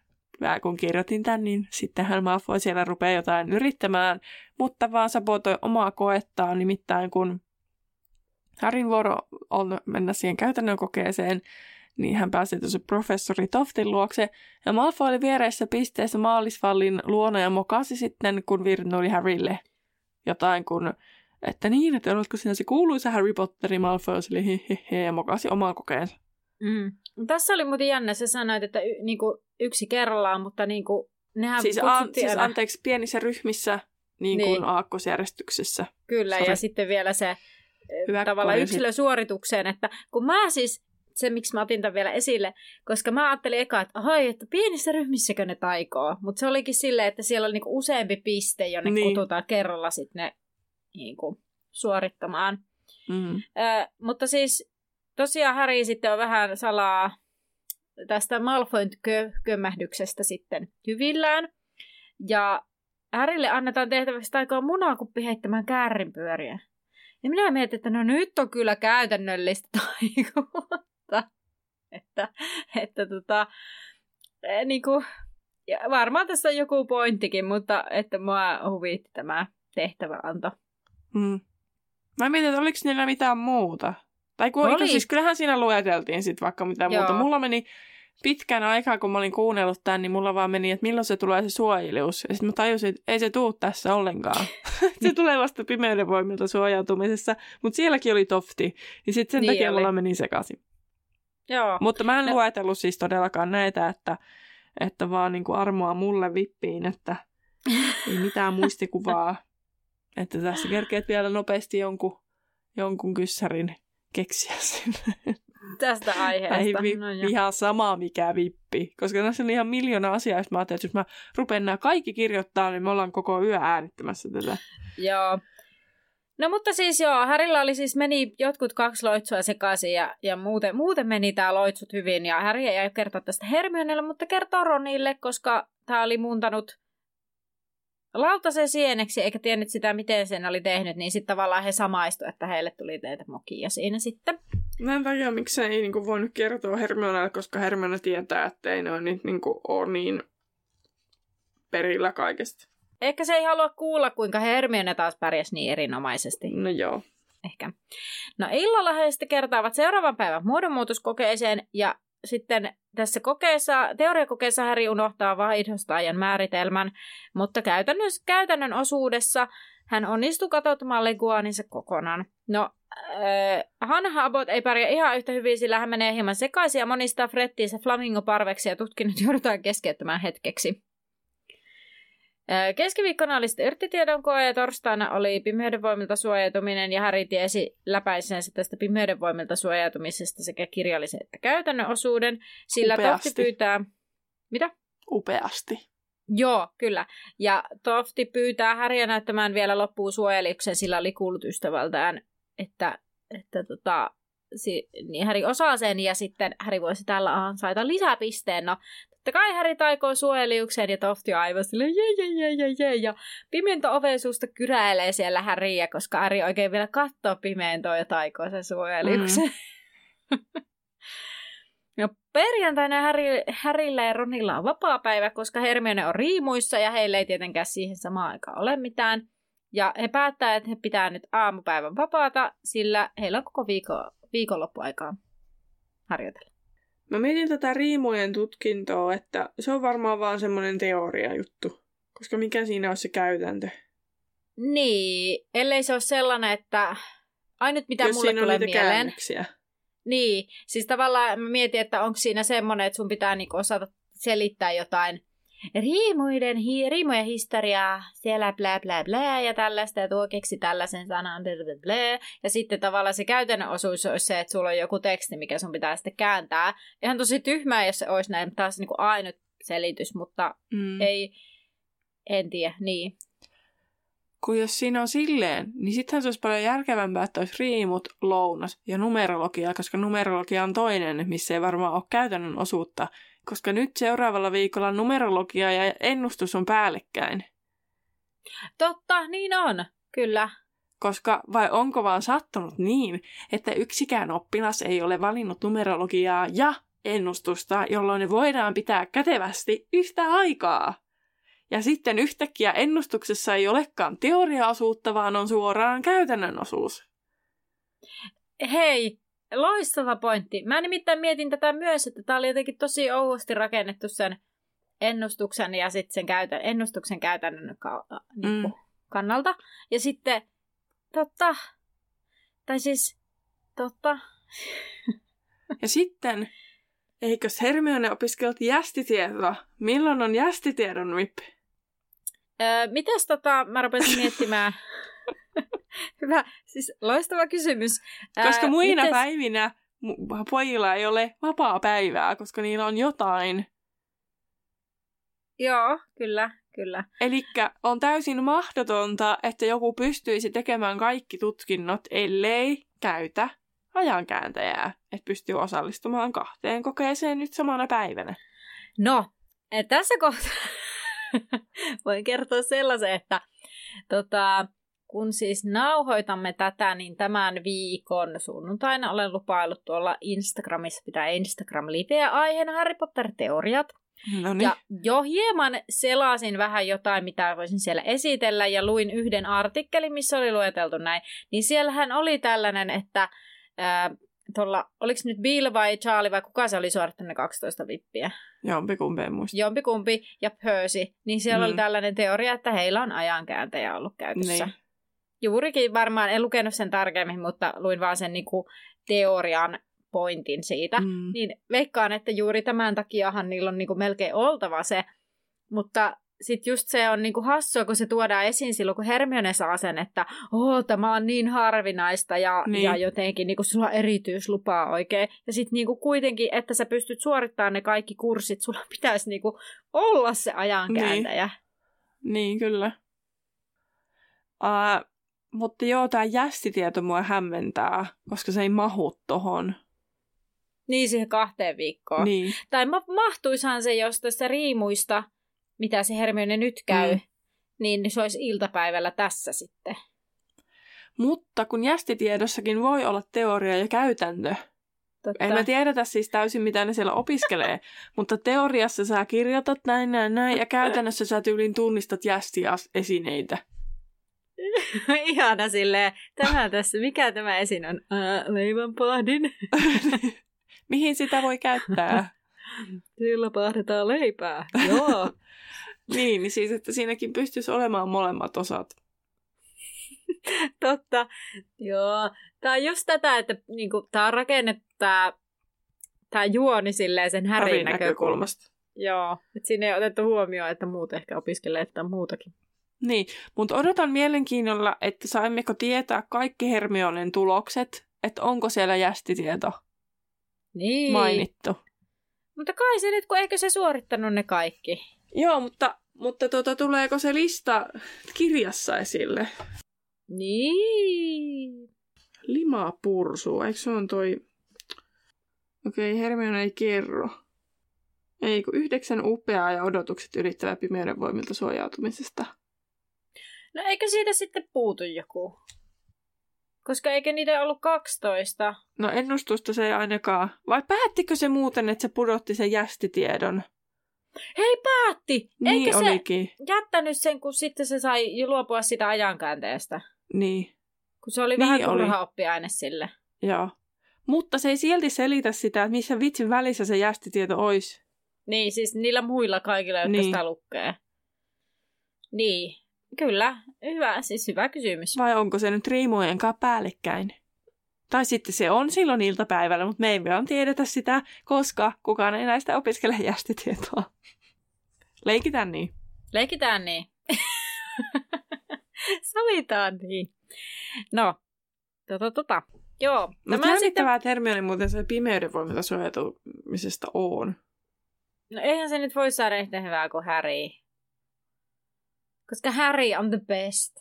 kun kirjoitin tämän, niin sittenhän Malfoy siellä rupeaa jotain yrittämään, mutta vaan sabotoi omaa koettaan, nimittäin kun Harin vuoro on mennä siihen käytännön kokeeseen, niin hän pääsi tuossa professori Toftin luokse, ja Malfoy oli viereessä pisteessä maalisvallin luona ja mokasi sitten, kun virnuli Harrylle jotain, kun että niin, että oletko sinä se kuuluisa Harry Potteri Malfoy, eli he, he, he, ja mokasi omaan kokeensa. Mm. Tässä oli muuten jännä, sä sanoit, että y, niinku, yksi kerrallaan, mutta niinku, nehän siis, an, siis anteeksi, pienissä ryhmissä niin kuin niin. aakkosjärjestyksessä. Kyllä, Sorry. ja sitten vielä se Hyvä tavallaan yksilösuoritukseen, että kun mä siis, se miksi mä otin tämän vielä esille, koska mä ajattelin eka, että ahai, että pienissä ryhmissäkö ne taikoo, mutta se olikin silleen, että siellä oli niinku useampi piste, jonne niin. kututaan kerralla sitten ne niinku, suorittamaan. Mm. Ö, mutta siis tosiaan Harry sitten on vähän salaa tästä Malfoyn kömmähdyksestä sitten hyvillään. Ja Härille annetaan tehtäväksi aikaa munakuppi heittämään käärinpyöriä. Ja minä mietin, että no nyt on kyllä käytännöllistä taikuutta. Että, että tota, e, niin kuin, ja varmaan tässä on joku pointtikin, mutta että mua huvitti tämä tehtäväanto. Mm. Mä mietin, että oliko niillä mitään muuta. Tai kun, Oli. siis kyllähän siinä lueteltiin sitten vaikka mitä Joo. muuta. Mulla meni pitkän aikaa, kun mä olin kuunnellut tämän, niin mulla vaan meni, että milloin se tulee se suojelius. Ja sitten mä tajusin, että ei se tuu tässä ollenkaan. se tulee vasta pimeyden voimilta suojautumisessa. Mutta sielläkin oli tofti. Niin sitten sen niin takia oli. mulla meni sekaisin. Joo. Mutta mä en no. luetellut siis todellakaan näitä, että, että vaan niin kuin armoa mulle vippiin, että ei mitään muistikuvaa. että tässä kerkeet vielä nopeasti jonkun, jonkun kyssärin keksiä sinne. Tästä aiheesta. Ei vi- no, ihan sama mikä vippi. Koska tässä on ihan miljoona asiaa, jos mä ajattelin, että jos mä rupean nämä kaikki kirjoittaa, niin me ollaan koko yö äänittämässä tätä. Joo. No mutta siis joo, Härillä oli siis meni jotkut kaksi loitsua sekaisin ja, ja muuten, muuten meni tämä loitsut hyvin. Ja Häri ei kertoa tästä Hermionelle, mutta kertoo Ronille, koska tämä oli muuntanut lautasen sieneksi eikä tiennyt sitä, miten sen oli tehnyt, niin sitten tavallaan he samaistu, että heille tuli teitä mokia siinä sitten. Mä en tajua, miksi ei niin kuin, voinut kertoa Hermionalle, koska Hermiona tietää, että ei ne nyt niin ole niin perillä kaikesta. Ehkä se ei halua kuulla, kuinka Hermione taas pärjäsi niin erinomaisesti. No joo. Ehkä. No illalla he sitten kertaavat seuraavan päivän muodonmuutoskokeeseen ja sitten tässä kokeessa, teoriakokeessa Häri unohtaa vaihdostajan määritelmän, mutta käytännön, käytännön osuudessa hän onnistuu katsomaan leguaaninsa kokonaan. No, äh, Hanna Abbott ei pärjää ihan yhtä hyvin, sillä hän menee hieman sekaisin ja monistaa Frettiinsä flamingo-parveksi ja tutkinnut joudutaan keskeyttämään hetkeksi. Keskiviikkona oli sitten yrttitiedon koe ja torstaina oli pimeyden voimilta suojautuminen ja Häri tiesi läpäisensä tästä pimeyden voimilta suojautumisesta sekä kirjallisen että käytännön osuuden. Sillä Upeasti. tohti pyytää... Mitä? Upeasti. Joo, kyllä. Ja Tofti pyytää Häriä näyttämään vielä loppuun suojeliksen, sillä oli kuullut ystävältään, että, että tota, si, niin Häri osaa sen ja sitten Häri voisi tällä ansaita lisäpisteen. No, totta kai Häri taikoo suojeliukseen ja Tofti on aivan silleen je, je, je, je, je. Ja pimento ovesuusta kyräilee siellä Häriä, koska Häri oikein vielä katsoo pimentoa ja taikoo sen suojeliuksen. Mm. No perjantaina Harry, Harryllä ja Ronilla on vapaa päivä, koska Hermione on riimuissa ja heillä ei tietenkään siihen samaan aikaan ole mitään. Ja he päättää, että he pitää nyt aamupäivän vapaata, sillä heillä on koko viikko, viikonloppuaikaa harjoitella. Mä mietin tätä riimujen tutkintoa, että se on varmaan vaan semmoinen teoria juttu, koska mikä siinä on se käytäntö? Niin, ellei se ole sellainen, että ainut mitä Jos mulle tulee mieleen... Käännöksiä. Niin, siis tavallaan mä mietin, että onko siinä semmoinen, että sun pitää niinku osata selittää jotain riimuiden, hi, riimujen historiaa, siellä blä blä blä ja tällaista, ja tuo keksi tällaisen sanan, blä blä blä. Ja sitten tavallaan se käytännön osuus olisi se, että sulla on joku teksti, mikä sun pitää sitten kääntää. Ihan tosi tyhmää, jos se olisi näin taas niin kuin ainut selitys, mutta mm. ei, en tiedä, niin kun jos siinä on silleen, niin sittenhän se olisi paljon järkevämpää, että olisi riimut, lounas ja numerologia, koska numerologia on toinen, missä ei varmaan ole käytännön osuutta, koska nyt seuraavalla viikolla numerologia ja ennustus on päällekkäin. Totta, niin on, kyllä. Koska vai onko vaan sattunut niin, että yksikään oppilas ei ole valinnut numerologiaa ja ennustusta, jolloin ne voidaan pitää kätevästi yhtä aikaa? Ja sitten yhtäkkiä ennustuksessa ei olekaan teoriaosuutta, vaan on suoraan käytännön osuus. Hei, loistava pointti. Mä nimittäin mietin tätä myös, että tämä oli jotenkin tosi ouusti rakennettu sen ennustuksen ja sitten sen käytä, ennustuksen käytännön ka, niin mm. kannalta. Ja sitten, totta, tai siis, totta. Ja sitten, eikös Hermione opiskellut jästitietoa? Milloin on jästitiedon VIP? Öö, mitäs tota, mä rupesin miettimään. Hyvä, siis loistava kysymys. Koska muina mites... päivinä pojilla ei ole vapaa päivää, koska niillä on jotain. Joo, kyllä, kyllä. Eli on täysin mahdotonta, että joku pystyisi tekemään kaikki tutkinnot, ellei käytä ajankääntäjää, että pystyy osallistumaan kahteen kokeeseen nyt samana päivänä. No, tässä kohtaa voin kertoa sellaisen, että tota, kun siis nauhoitamme tätä, niin tämän viikon sunnuntaina olen lupaillut tuolla Instagramissa pitää Instagram-liveä aiheena Harry Potter-teoriat. Noniin. Ja jo hieman selasin vähän jotain, mitä voisin siellä esitellä, ja luin yhden artikkelin, missä oli lueteltu näin. Niin siellähän oli tällainen, että ää, tuolla, oliko nyt Bill vai Charlie vai kuka se oli suorittanut ne 12 vippiä? Jompikumpi en muista. Jompikumpi ja Percy. Niin siellä mm. oli tällainen teoria, että heillä on ajankääntäjä ollut käytössä. Niin. Juurikin varmaan, en lukenut sen tarkemmin, mutta luin vaan sen niinku teorian pointin siitä. Mm. Niin veikkaan, että juuri tämän takiahan niillä on niinku melkein oltava se. Mutta sitten just se on niinku hassua, kun se tuodaan esiin silloin, kun Hermione saa sen, että oh, tämä on niin harvinaista ja, niin. ja jotenkin niinku sulla on erityislupaa oikein. Ja sitten niinku kuitenkin, että sä pystyt suorittamaan ne kaikki kurssit, sulla pitäisi niinku olla se ajankääntäjä. Niin, niin kyllä. Uh, mutta joo, tämä jästitieto mua hämmentää, koska se ei mahu tohon. Niin, siihen kahteen viikkoon. Niin. Tai ma- mahtuishan se jos tässä riimuista, mitä se Hermione nyt käy, mm. niin se olisi iltapäivällä tässä sitten. Mutta kun jästitiedossakin voi olla teoria ja käytäntö, Totta. Ei me tiedetä siis täysin, mitä ne siellä opiskelee, mutta teoriassa sä kirjoitat näin, näin, näin, ja käytännössä sä tyylin tunnistat jästiesineitä. Ihana silleen, tämä tässä, mikä tämä esin on? Äh, leivänpahdin. Mihin sitä voi käyttää? Sillä pahdetaan leipää, joo. niin, niin siis, että siinäkin pystyisi olemaan molemmat osat. Totta, joo. Tämä on just tätä, että niinku, tämä on rakennettu tämä, tämä juoni silleen sen härin näkökulmasta. näkökulmasta. Joo, että siinä ei otettu huomioon, että muut ehkä opiskelee että muutakin. Niin, mutta odotan mielenkiinnolla, että saimmeko tietää kaikki Hermionen tulokset, että onko siellä jästitieto niin. mainittu. Mutta kai se nyt, kun eikö se suorittanut ne kaikki? Joo, mutta Mutta tota, tuleeko se lista kirjassa esille? Niin. Limapursu, eikö se on toi... Okei, okay, Hermione ei kerro. Ei, kun yhdeksän upeaa ja odotukset ylittävä pimeyden voimilta suojautumisesta. No eikö siitä sitten puutu joku? Koska eikö niitä ollut 12? No ennustusta se ei ainakaan. Vai päättikö se muuten, että se pudotti sen jästitiedon? Hei, päätti! Niin Eikö olikin. se jättänyt sen, kun sitten se sai luopua sitä ajankäänteestä? Niin, Kun se oli Niin vähän oli. turha oppiaine sille. joo. Mutta se ei silti selitä sitä, että missä vitsin välissä se jästitieto olisi. Niin, siis niillä muilla kaikilla, jotka Niin. sitä lukee. Niin, kyllä. Hyvä, siis hyvä kysymys. Vai onko se nyt riimujen kanssa päällekkäin? Tai sitten se on silloin iltapäivällä, mutta me ei vaan tiedetä sitä, koska kukaan ei näistä opiskele jästitietoa. Leikitään niin. Leikitään niin. Sovitaan niin. No, tota, tota. Joo, Mutta tämä sitten... sitten... Hermione muuten se pimeyden voimilta suojautumisesta on. No eihän se nyt voi saada yhtä hyvää kuin Harry. Koska Harry on the best.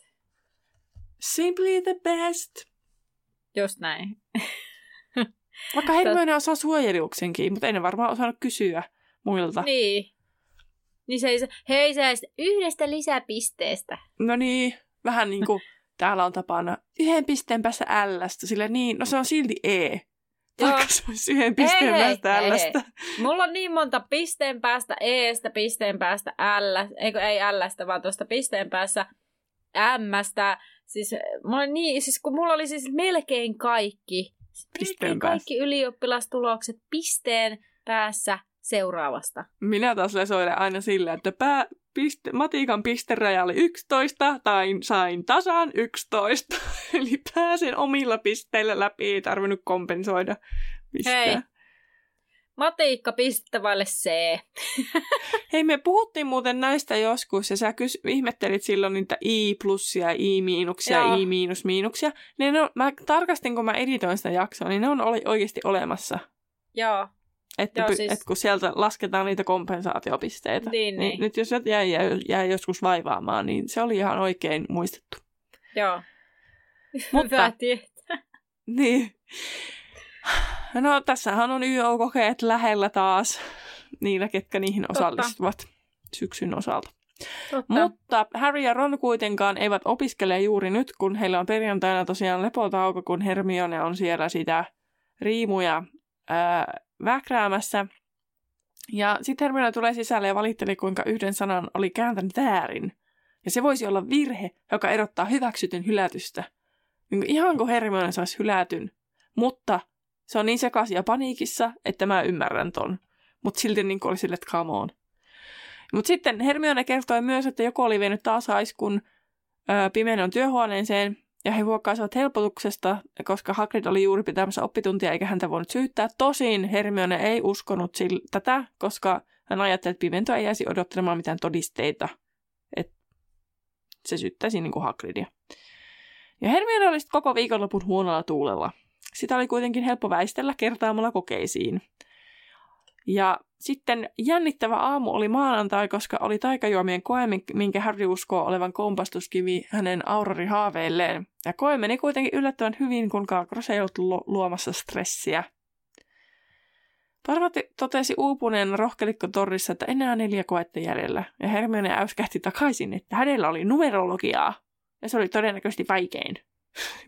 Simply the best. Just näin. Vaikka Hermione osaa suojeluksenkin, mutta ei ne varmaan osannut kysyä muilta. Niin. Niin se ei se, hei sä yhdestä lisäpisteestä. No niin, vähän niin kuin täällä on tapana yhden pisteen päässä Lstä, sillä niin, no se on silti E. Vaikka se olisi yhden pisteen hei, päästä hei, Lstä. Mulla on niin monta pisteen päästä Estä, pisteen päästä L, eikö ei Lstä, vaan tuosta pisteen päässä Mstä. Siis, mulla niin, siis kun mulla oli siis melkein kaikki, Pisteen melkein kaikki ylioppilastulokset pisteen päässä seuraavasta. Minä taas lesoilen aina sillä, että pää, piste, matikan pisteraja oli 11 tai sain tasan 11. Eli pääsin omilla pisteillä läpi, ei tarvinnut kompensoida mistään. Hei. Matiikka pistettä vaille C. Hei, me puhuttiin muuten näistä joskus, ja sä kys- ihmettelit silloin niitä I-plussia, I-miinuksia, Joo. I-miinus-miinuksia. Niin ne on, mä tarkastin, kun mä editoin sitä jaksoa, niin ne on oli oikeasti olemassa. Joo, Että, Joo, siis- et kun sieltä lasketaan niitä kompensaatiopisteitä. niin, niin. Nyt jos jäi, jäi, jäi joskus vaivaamaan, niin se oli ihan oikein muistettu. Joo. Mutta- Hyvä tietää. Niin. No tässähän on YO-kokeet lähellä taas niillä, ketkä niihin Totta. osallistuvat syksyn osalta. Totta. Mutta Harry ja Ron kuitenkaan eivät opiskele juuri nyt, kun heillä on perjantaina tosiaan lepotauko, kun Hermione on siellä sitä riimuja ää, väkräämässä. Ja sitten Hermione tulee sisälle ja valitteli, kuinka yhden sanan oli kääntänyt väärin. Ja se voisi olla virhe, joka erottaa hyväksytyn hylätystä. Niin ihan kuin Hermione saisi hylätyn. Mutta se on niin sekaisin ja paniikissa, että mä ymmärrän ton. Mutta silti niin oli sille, että come on. Mutta sitten Hermione kertoi myös, että joku oli vienyt taas aiskun ö, pimeän työhuoneeseen, ja he huokkaisivat helpotuksesta, koska Hagrid oli juuri pitämässä oppituntia, eikä häntä voinut syyttää. Tosin Hermione ei uskonut sillä, tätä, koska hän ajatteli, että pimento ei jäisi odottelemaan mitään todisteita. Että se syyttäisi niin kuin Hagridia. Ja Hermione oli koko viikonlopun huonolla tuulella. Sitä oli kuitenkin helppo väistellä kertaamalla kokeisiin. Ja sitten jännittävä aamu oli maanantai, koska oli taikajuomien koe, minkä Harry uskoo olevan kompastuskivi hänen aurorihaaveilleen. Ja koe meni kuitenkin yllättävän hyvin, kun Kalkros ei ollut lu- luomassa stressiä. Parvati totesi uupuneen rohkelikkotorrissa, että enää neljä koetta jäljellä, ja Hermione äyskähti takaisin, että hänellä oli numerologiaa, ja se oli todennäköisesti vaikein.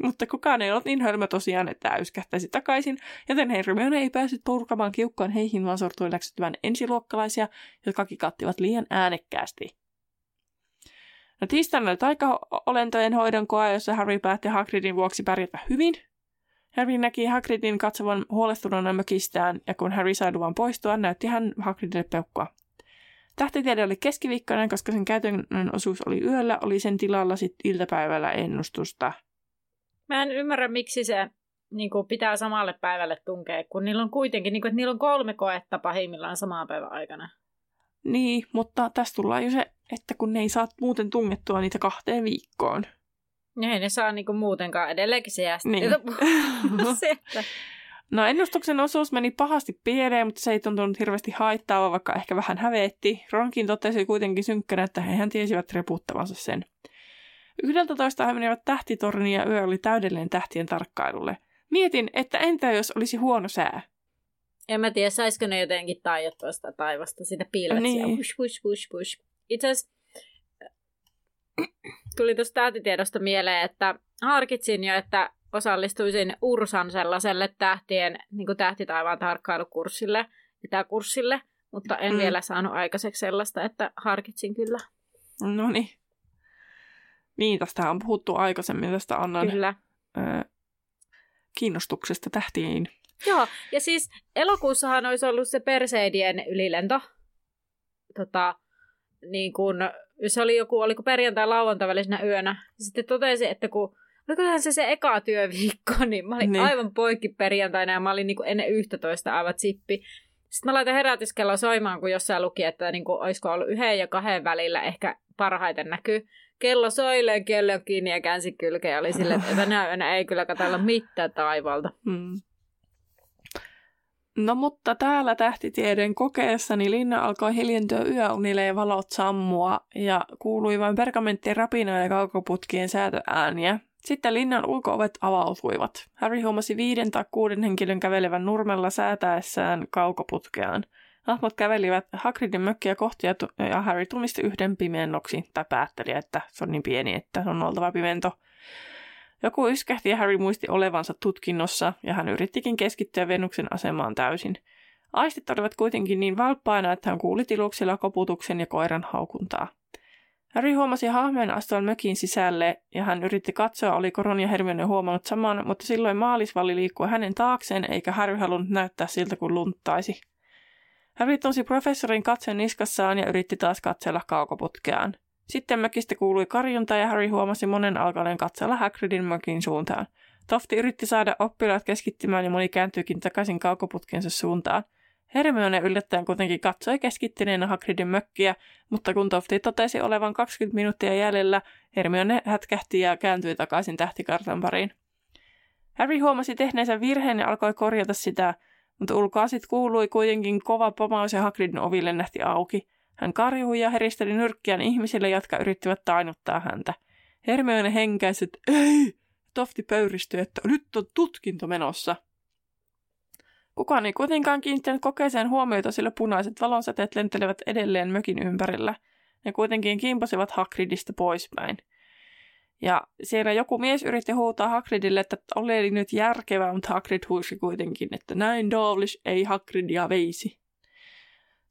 Mutta kukaan ei ollut niin hölmö tosiaan, että äyskähtäisi takaisin, joten Hermione ei päässyt purkamaan kiukkaan heihin, vaan sortui läksyttävän ensiluokkalaisia, jotka kikattivat liian äänekkäästi. No tiistaina oli taikaolentojen hoidon koe, jossa Harry päätti Hagridin vuoksi pärjätä hyvin. Harry näki Hagridin katsovan huolestuneena mökistään, ja kun Harry sai luvan poistua, näytti hän Hagridille peukkua. Tähtitiede oli keskiviikkoinen, koska sen käytännön osuus oli yöllä, oli sen tilalla sitten iltapäivällä ennustusta. Mä en ymmärrä, miksi se niin kuin pitää samalle päivälle tunkea, kun niillä on kuitenkin, niin kuin, että niillä on kolme koetta pahimmillaan samaan päivän aikana. Niin, mutta tässä tullaan jo se, että kun ne ei saa muuten tungettua niitä kahteen viikkoon. Ei ne saa niin kuin muutenkaan edelleenkin se jää Niin. No ennustuksen osuus meni pahasti pieleen, mutta se ei tuntunut hirveästi haittaava, vaikka ehkä vähän hävetti. Ronkin totesi kuitenkin synkkänä, että hehän tiesivät reputtavansa sen. Yhdeltä toista he menivät tähtitorniin ja yö oli täydellinen tähtien tarkkailulle. Mietin, että entä jos olisi huono sää? En mä tiedä, saisiko ne jotenkin taijottua sitä taivasta, sitä pilvet niin. Itse asiassa tuli tuosta tähtitiedosta mieleen, että harkitsin jo, että osallistuisin Ursan sellaiselle tähtien, niin kuin tähtitaivaan tarkkailukurssille, kurssille, mutta en mm. vielä saanut aikaiseksi sellaista, että harkitsin kyllä. No niin. Niin, tästä on puhuttu aikaisemmin tästä Annan kyllä. Ö, kiinnostuksesta tähtiin. Joo, ja siis elokuussahan olisi ollut se Perseidien ylilento. Tota, niin kun, se oli joku, oliko perjantai lauantai välisenä yönä. Sitten totesi, että kun olikohan se se eka työviikko, niin mä olin niin. aivan poikki perjantaina ja mä olin niin kuin ennen 11 aivan zippi. Sitten mä laitan herätyskello soimaan, kun jossain luki, että niin kuin, olisiko ollut yhden ja kahden välillä ehkä parhaiten näkyy. Kello soilee, kello kiinni ja käänsi kylkeä. Oli sille, että tänä yönä ei kyllä katsella mitään taivalta. Hmm. No mutta täällä tähtitieden kokeessani linna alkoi hiljentyä yöunille ja valot sammua ja kuului vain pergamenttien rapinoja ja kaukoputkien säätöääniä. Sitten linnan ulkoovet avautuivat. Harry huomasi viiden tai kuuden henkilön kävelevän nurmella säätäessään kaukoputkeaan. Hahmot kävelivät Hagridin mökkiä kohti ja, Harry tunnisti yhden pimennoksi, tai päätteli, että se on niin pieni, että se on oltava pimento. Joku yskähti ja Harry muisti olevansa tutkinnossa, ja hän yrittikin keskittyä Venuksen asemaan täysin. Aistit olivat kuitenkin niin valppaina, että hän kuuli tiluksilla koputuksen ja koiran haukuntaa. Harry huomasi hahmeen astuvan mökin sisälle ja hän yritti katsoa, oli Ron ja Hermione huomannut saman, mutta silloin maalisvalli liikkui hänen taakseen eikä Harry halunnut näyttää siltä kuin lunttaisi. Harry tunsi professorin katseen niskassaan ja yritti taas katsella kaukoputkeaan. Sitten mökistä kuului karjunta ja Harry huomasi monen alkaneen katsella Hagridin mökin suuntaan. Tofti yritti saada oppilaat keskittymään ja moni kääntyikin takaisin kaukoputkensa suuntaan. Hermione yllättäen kuitenkin katsoi keskittyneenä Hagridin mökkiä, mutta kun Tofti totesi olevan 20 minuuttia jäljellä, Hermione hätkähti ja kääntyi takaisin tähtikartan pariin. Harry huomasi tehneensä virheen ja alkoi korjata sitä, mutta ulkoa sitten kuului kuitenkin kova pomaus ja Hagridin oville nähti auki. Hän karjui ja heristeli nyrkkiään ihmisille, jotka yrittivät tainuttaa häntä. Hermione henkäisi, että ei! Tofti pöyristyi, että nyt on tutkinto menossa. Kukaan ei kuitenkaan kiinnittänyt kokeeseen huomiota, sillä punaiset valonsäteet lentelevät edelleen mökin ympärillä. Ne kuitenkin kimpasivat Hagridista poispäin. Ja siellä joku mies yritti huutaa Hagridille, että oli nyt järkevää, mutta Hagrid huusi kuitenkin, että näin Dawlish ei Hagridia veisi.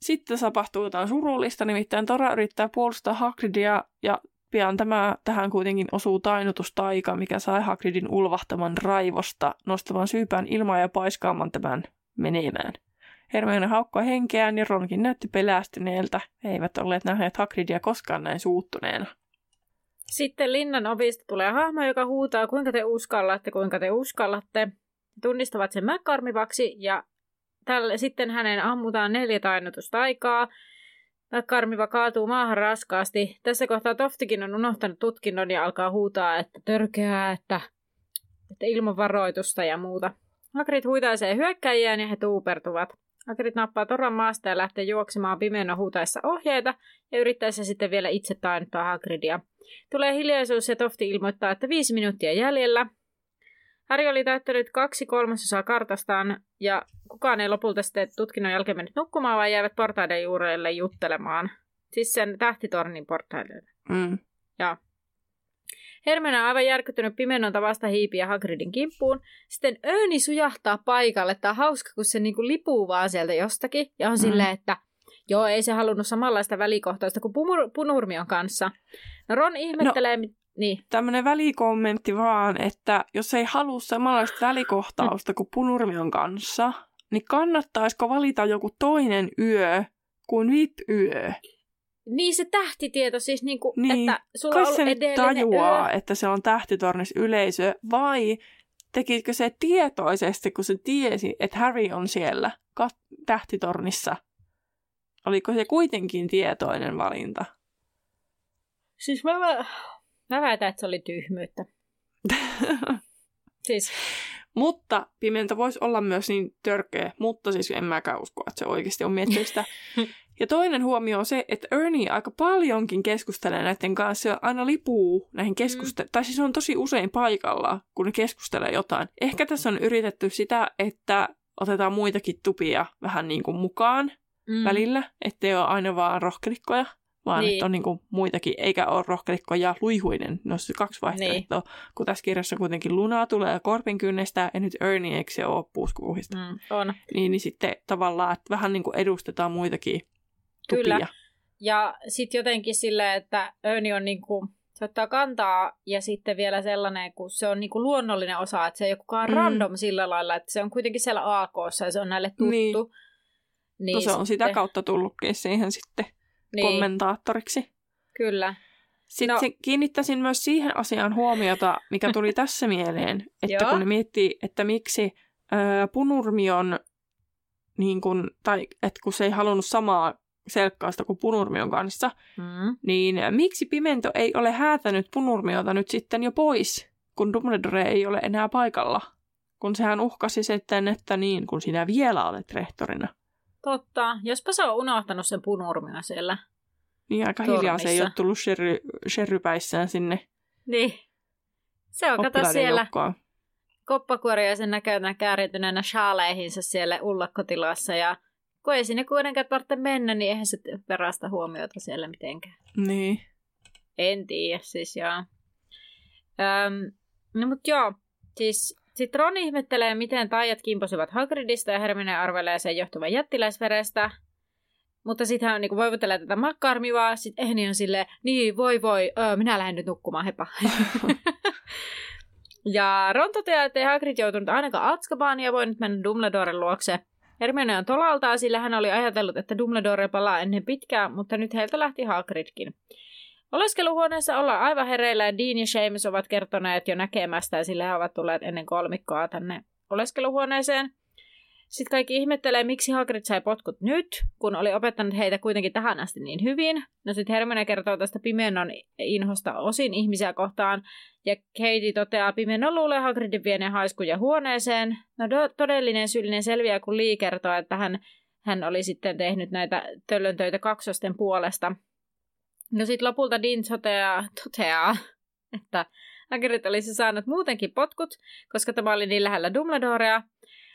Sitten tapahtuu jotain surullista, nimittäin Tora yrittää puolustaa Hagridia ja pian tämä, tähän kuitenkin osuu tainutustaika, mikä sai Hagridin ulvahtaman raivosta, nostavan syypään ilmaa ja paiskaamaan tämän menemään. Hermione haukkoi henkeään ja Ronkin näytti pelästyneeltä. He eivät olleet nähneet Hagridia koskaan näin suuttuneena. Sitten linnan ovista tulee hahmo, joka huutaa, kuinka te uskallatte, kuinka te uskallatte. Tunnistavat sen mäkkarmivaksi ja tälle, sitten hänen ammutaan neljä tainotustaikaa. Karmiva kaatuu maahan raskaasti. Tässä kohtaa Toftikin on unohtanut tutkinnon ja alkaa huutaa, että törkeää, että, että ilman varoitusta ja muuta. Hagrid huitaisee hyökkäjiään ja he tuupertuvat. Hagrid nappaa toran maasta ja lähtee juoksemaan pimeänä huutaessa ohjeita ja yrittäessä sitten vielä itse tainuttaa Hagridia. Tulee hiljaisuus ja Tofti ilmoittaa, että viisi minuuttia jäljellä. Harry oli täyttänyt kaksi kolmasosaa kartastaan ja kukaan ei lopulta sitten tutkinnon jälkeen mennyt nukkumaan, vaan jäivät portaiden juurelle juttelemaan. Siis sen tähtitornin portaille. Mm. Ja Hermione on aivan järkyttynyt pimenonta vasta hiipiä Hagridin kimppuun. Sitten Öni sujahtaa paikalle. Tämä on hauska, kun se niinku lipuu vaan sieltä jostakin. Ja on mm. silleen, että joo, ei se halunnut samanlaista välikohtausta kuin Pumur- Punurmion kanssa. No Ron ihmettelee... No. Niin. Tämmöinen välikommentti vaan, että jos ei halua samanlaista välikohtausta kuin Punurmion kanssa, niin kannattaisiko valita joku toinen yö kuin VIP-yö? Niin se tähtitieto siis, niinku, niin, että sulla on se tajuaa, yö. että se on tähtitornis yleisö, vai tekisikö se tietoisesti, kun se tiesi, että Harry on siellä kat- tähtitornissa? Oliko se kuitenkin tietoinen valinta? Siis mä, mä, mä väitän, että se oli tyhmyyttä. siis Mutta pimento voisi olla myös niin törkeä, mutta siis en mäkään usko, että se oikeasti on miettinyt sitä. Ja toinen huomio on se, että Ernie aika paljonkin keskustelee näiden kanssa ja aina lipuu näihin keskustelemaan. Mm. Tai siis on tosi usein paikalla, kun ne keskustelee jotain. Ehkä tässä on yritetty sitä, että otetaan muitakin tupia vähän niin kuin mukaan mm. välillä, ettei ole aina vaan rohkelikkoja, vaan niin. että on niin kuin muitakin, eikä ole rohkelikko ja luihuinen. No se kaksi vaihtoehtoa, niin. kun tässä kirjassa kuitenkin Luna tulee korpin kynnestä ja nyt Ernie eikö se ole. Mm, on. Niin, niin sitten tavallaan, että vähän niin kuin edustetaan muitakin tupia. Kyllä. Ja sitten jotenkin silleen, että Ernie on niin kuin, se ottaa kantaa ja sitten vielä sellainen, kun se on niin kuin luonnollinen osa, että se ei ole kukaan mm. random sillä lailla, että se on kuitenkin siellä AK ja se on näille tuttu. Niin. Niin no se sitten... on sitä kautta tullutkin siihen sitten niin. kommentaattoriksi. Kyllä. Sitten no. kiinnittäisin myös siihen asiaan huomiota, mikä tuli tässä mieleen, että kun ne miettii, että miksi äh, Punurmion, niin kun, tai että kun se ei halunnut samaa selkkausta kuin Punurmion kanssa, mm. niin miksi Pimento ei ole häätänyt Punurmiota nyt sitten jo pois, kun Dumbledore ei ole enää paikalla? Kun sehän uhkasi sitten, että niin, kun sinä vielä olet rehtorina. Totta. Jospa se on unohtanut sen punurmia siellä. Niin, aika tornissa. hiljaa se ei ole tullut sherry, sherrypäissään sinne. Niin. Se on, kato siellä joukkoon. koppakuoriaisen näköinen käärityneenä shaaleihinsa siellä ullakkotilassa ja kun ei sinne kuitenkaan tarvitse mennä, niin eihän se perästä huomiota siellä mitenkään. Niin. En tiedä, siis joo. Öm, no mut joo, siis sitten Ron ihmettelee, miten taijat kimposivat Hagridista ja Hermione arvelee sen johtuvan jättiläisverestä. Mutta sitten hän niinku voivottelee tätä makkarmivaa. Sitten Ehni on silleen, niin voi voi, öö, minä lähden nyt nukkumaan, hepa. ja Ron toteaa, että ei Hagrid joutunut ainakaan Atskabaan ja voi nyt mennä Dumbledoren luokse. Hermione on tolaltaan, sillä hän oli ajatellut, että Dumbledore palaa ennen pitkään, mutta nyt heiltä lähti Hagridkin. Oleskeluhuoneessa ollaan aivan hereillä ja Dean ja Seamus ovat kertoneet jo näkemästä, sillä he ovat tulleet ennen kolmikkoa tänne oleskeluhuoneeseen. Sitten kaikki ihmettelee, miksi Hagrid sai potkut nyt, kun oli opettanut heitä kuitenkin tähän asti niin hyvin. No sitten Hermione kertoo tästä Pimennon inhosta osin ihmisiä kohtaan, ja Katie toteaa, Pimennon luulee Hagridin vieneen haiskuja huoneeseen. No todellinen syyllinen selviää, kun Lee kertoo, että hän, hän oli sitten tehnyt näitä töllöntöitä kaksosten puolesta. No sitten lopulta Dean toteaa, toteaa että Hagrid olisi saanut muutenkin potkut, koska tämä oli niin lähellä Dumbledorea.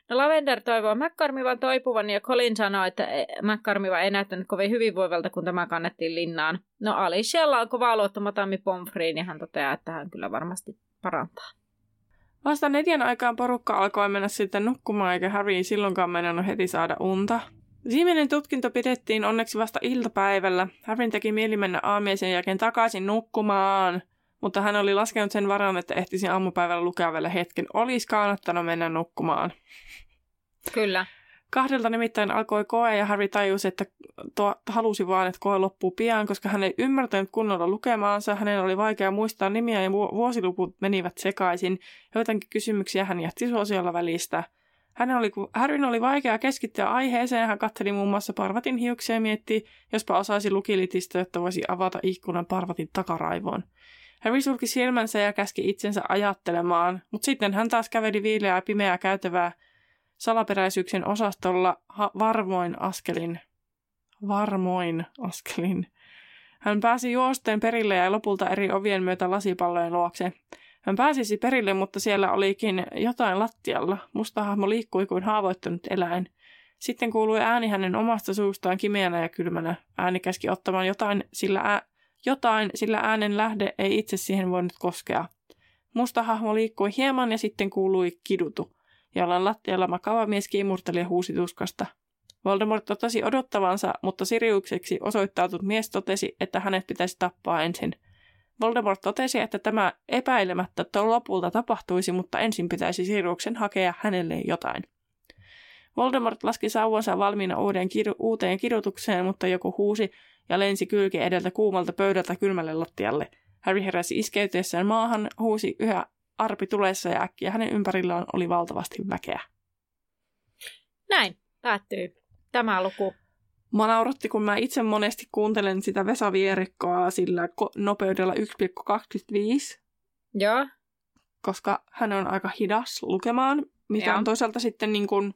No Lavender toivoo McCormivan toipuvan ja Colin sanoo, että e, McCormiva ei näyttänyt kovin hyvinvoivalta, kun tämä kannettiin linnaan. No Alicialla on kovaa luottama Tammi Pomfriin ja hän toteaa, että hän kyllä varmasti parantaa. Vasta neljän aikaan porukka alkoi mennä sitten nukkumaan, eikä Harry silloinkaan mennyt heti saada unta. Viimeinen tutkinto pidettiin onneksi vasta iltapäivällä. Harry teki mieli mennä aamiaisen jälkeen takaisin nukkumaan, mutta hän oli laskenut sen varan, että ehtisi aamupäivällä lukea vielä hetken. Olisi kannattanut mennä nukkumaan. Kyllä. Kahdelta nimittäin alkoi koe ja Harry tajusi, että tuo, halusi vaan, että koe loppuu pian, koska hän ei ymmärtänyt kunnolla lukemaansa. Hänen oli vaikea muistaa nimiä ja vuosiluput menivät sekaisin. Joitakin kysymyksiä hän jätti suosiolla välistä – hänen oli, Harryn oli vaikea keskittyä aiheeseen. Hän katteli muun muassa Parvatin hiuksia ja mietti, jospa osaisi lukilitistä, jotta voisi avata ikkunan Parvatin takaraivoon. Harry sulki silmänsä ja käski itsensä ajattelemaan, mutta sitten hän taas käveli viileää pimeää käytävää salaperäisyyksien osastolla ha- varmoin askelin. Varmoin askelin. Hän pääsi juosteen perille ja lopulta eri ovien myötä lasipallojen luokse. Hän pääsisi perille, mutta siellä olikin jotain lattialla. Musta hahmo liikkui kuin haavoittunut eläin. Sitten kuului ääni hänen omasta suustaan kimeänä ja kylmänä. Ääni käski ottamaan jotain, sillä, ää, jotain, sillä äänen lähde ei itse siihen voinut koskea. Musta hahmo liikkui hieman ja sitten kuului kidutu. Jollain lattialla makava mies kiimurteli ja huusi tuskasta. Voldemort totesi odottavansa, mutta Siriukseksi osoittautunut mies totesi, että hänet pitäisi tappaa ensin – Voldemort totesi, että tämä epäilemättä lopulta tapahtuisi, mutta ensin pitäisi Siruksen hakea hänelle jotain. Voldemort laski sauvansa valmiina uuteen kidutukseen, mutta joku huusi ja lensi kylki edeltä kuumalta pöydältä kylmälle lattialle. Harry heräsi iskeytyessään maahan, huusi yhä arpi tulessa ja äkkiä hänen ympärillään oli valtavasti väkeä. Näin päättyy tämä luku. Mä nauratti, kun mä itse monesti kuuntelen sitä Vesa Vierekkoa sillä nopeudella 1,25. Joo. koska hän on aika hidas lukemaan, mikä Joo. on toisaalta sitten niin kuin,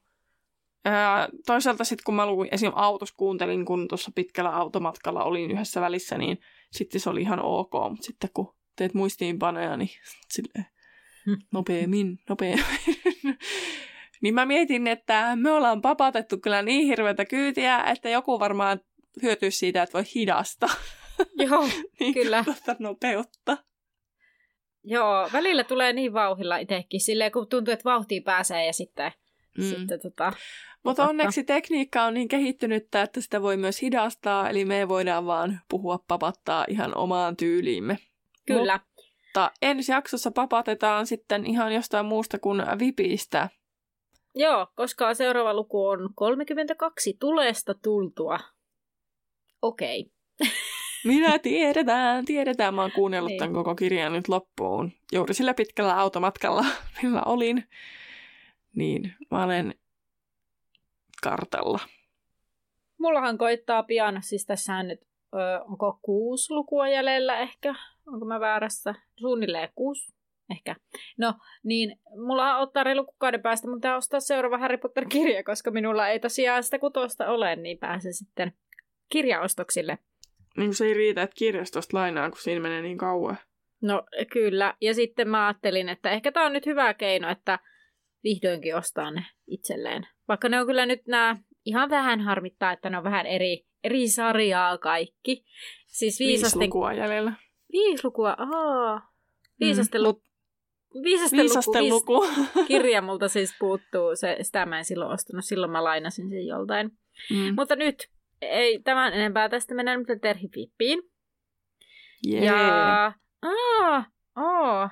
toisaalta sitten kun mä luin, esim. autossa kuuntelin, kun tuossa pitkällä automatkalla olin yhdessä välissä, niin sitten se oli ihan ok, mutta sitten kun teet muistiinpanoja, niin silleen, nopeammin, nopeammin. niin mä mietin, että me ollaan papatettu kyllä niin hirveätä kyytiä, että joku varmaan hyötyisi siitä, että voi hidasta. Joo, niin Kyllä. Tota nopeutta. joo, välillä tulee niin vauhilla itsekin, silleen kun tuntuu, että vauhtiin pääsee ja sitten, mm. sitten tota, Mutta onneksi tekniikka on niin kehittynyttä, että sitä voi myös hidastaa, eli me voidaan vaan puhua papattaa ihan omaan tyyliimme. kyllä. Mutta ensi jaksossa papatetaan sitten ihan jostain muusta kuin vipistä. Joo, koska seuraava luku on 32 tulesta tultua. Okei. Minä tiedetään, tiedetään. Mä oon kuunnellut Niin. tämän koko kirjan nyt loppuun. Juuri sillä pitkällä automatkalla, millä olin. Niin, mä olen kartalla. Mullahan koittaa pian, siis tässä nyt, ö, onko kuusi lukua jäljellä ehkä? Onko mä väärässä? Suunnilleen kuusi, ehkä. No, niin mulla ottaa reilu kuukauden päästä, mutta pitää ostaa seuraava Harry Potter-kirja, koska minulla ei tosiaan sitä kutosta ole, niin pääsen sitten kirjaostoksille. Niin se ei riitä, että kirjastosta lainaa, kun siinä menee niin kauan. No kyllä, ja sitten mä ajattelin, että ehkä tämä on nyt hyvä keino, että vihdoinkin ostaa ne itselleen. Vaikka ne on kyllä nyt nämä, ihan vähän harmittaa, että ne on vähän eri, eri sarjaa kaikki. Siis Viisi viisasten... lukua jäljellä. Viisi lukua, aa. Viisasten, Mm, lu... Viisasten, Viisasten luku. luku. Viis... Kirja multa siis puuttuu, se, sitä mä en silloin ostanut, silloin mä lainasin sen joltain. Mm. Mutta nyt, ei tämän enempää tästä mennään nyt Terhipippiin. Yeah. Ja... Aa, aa.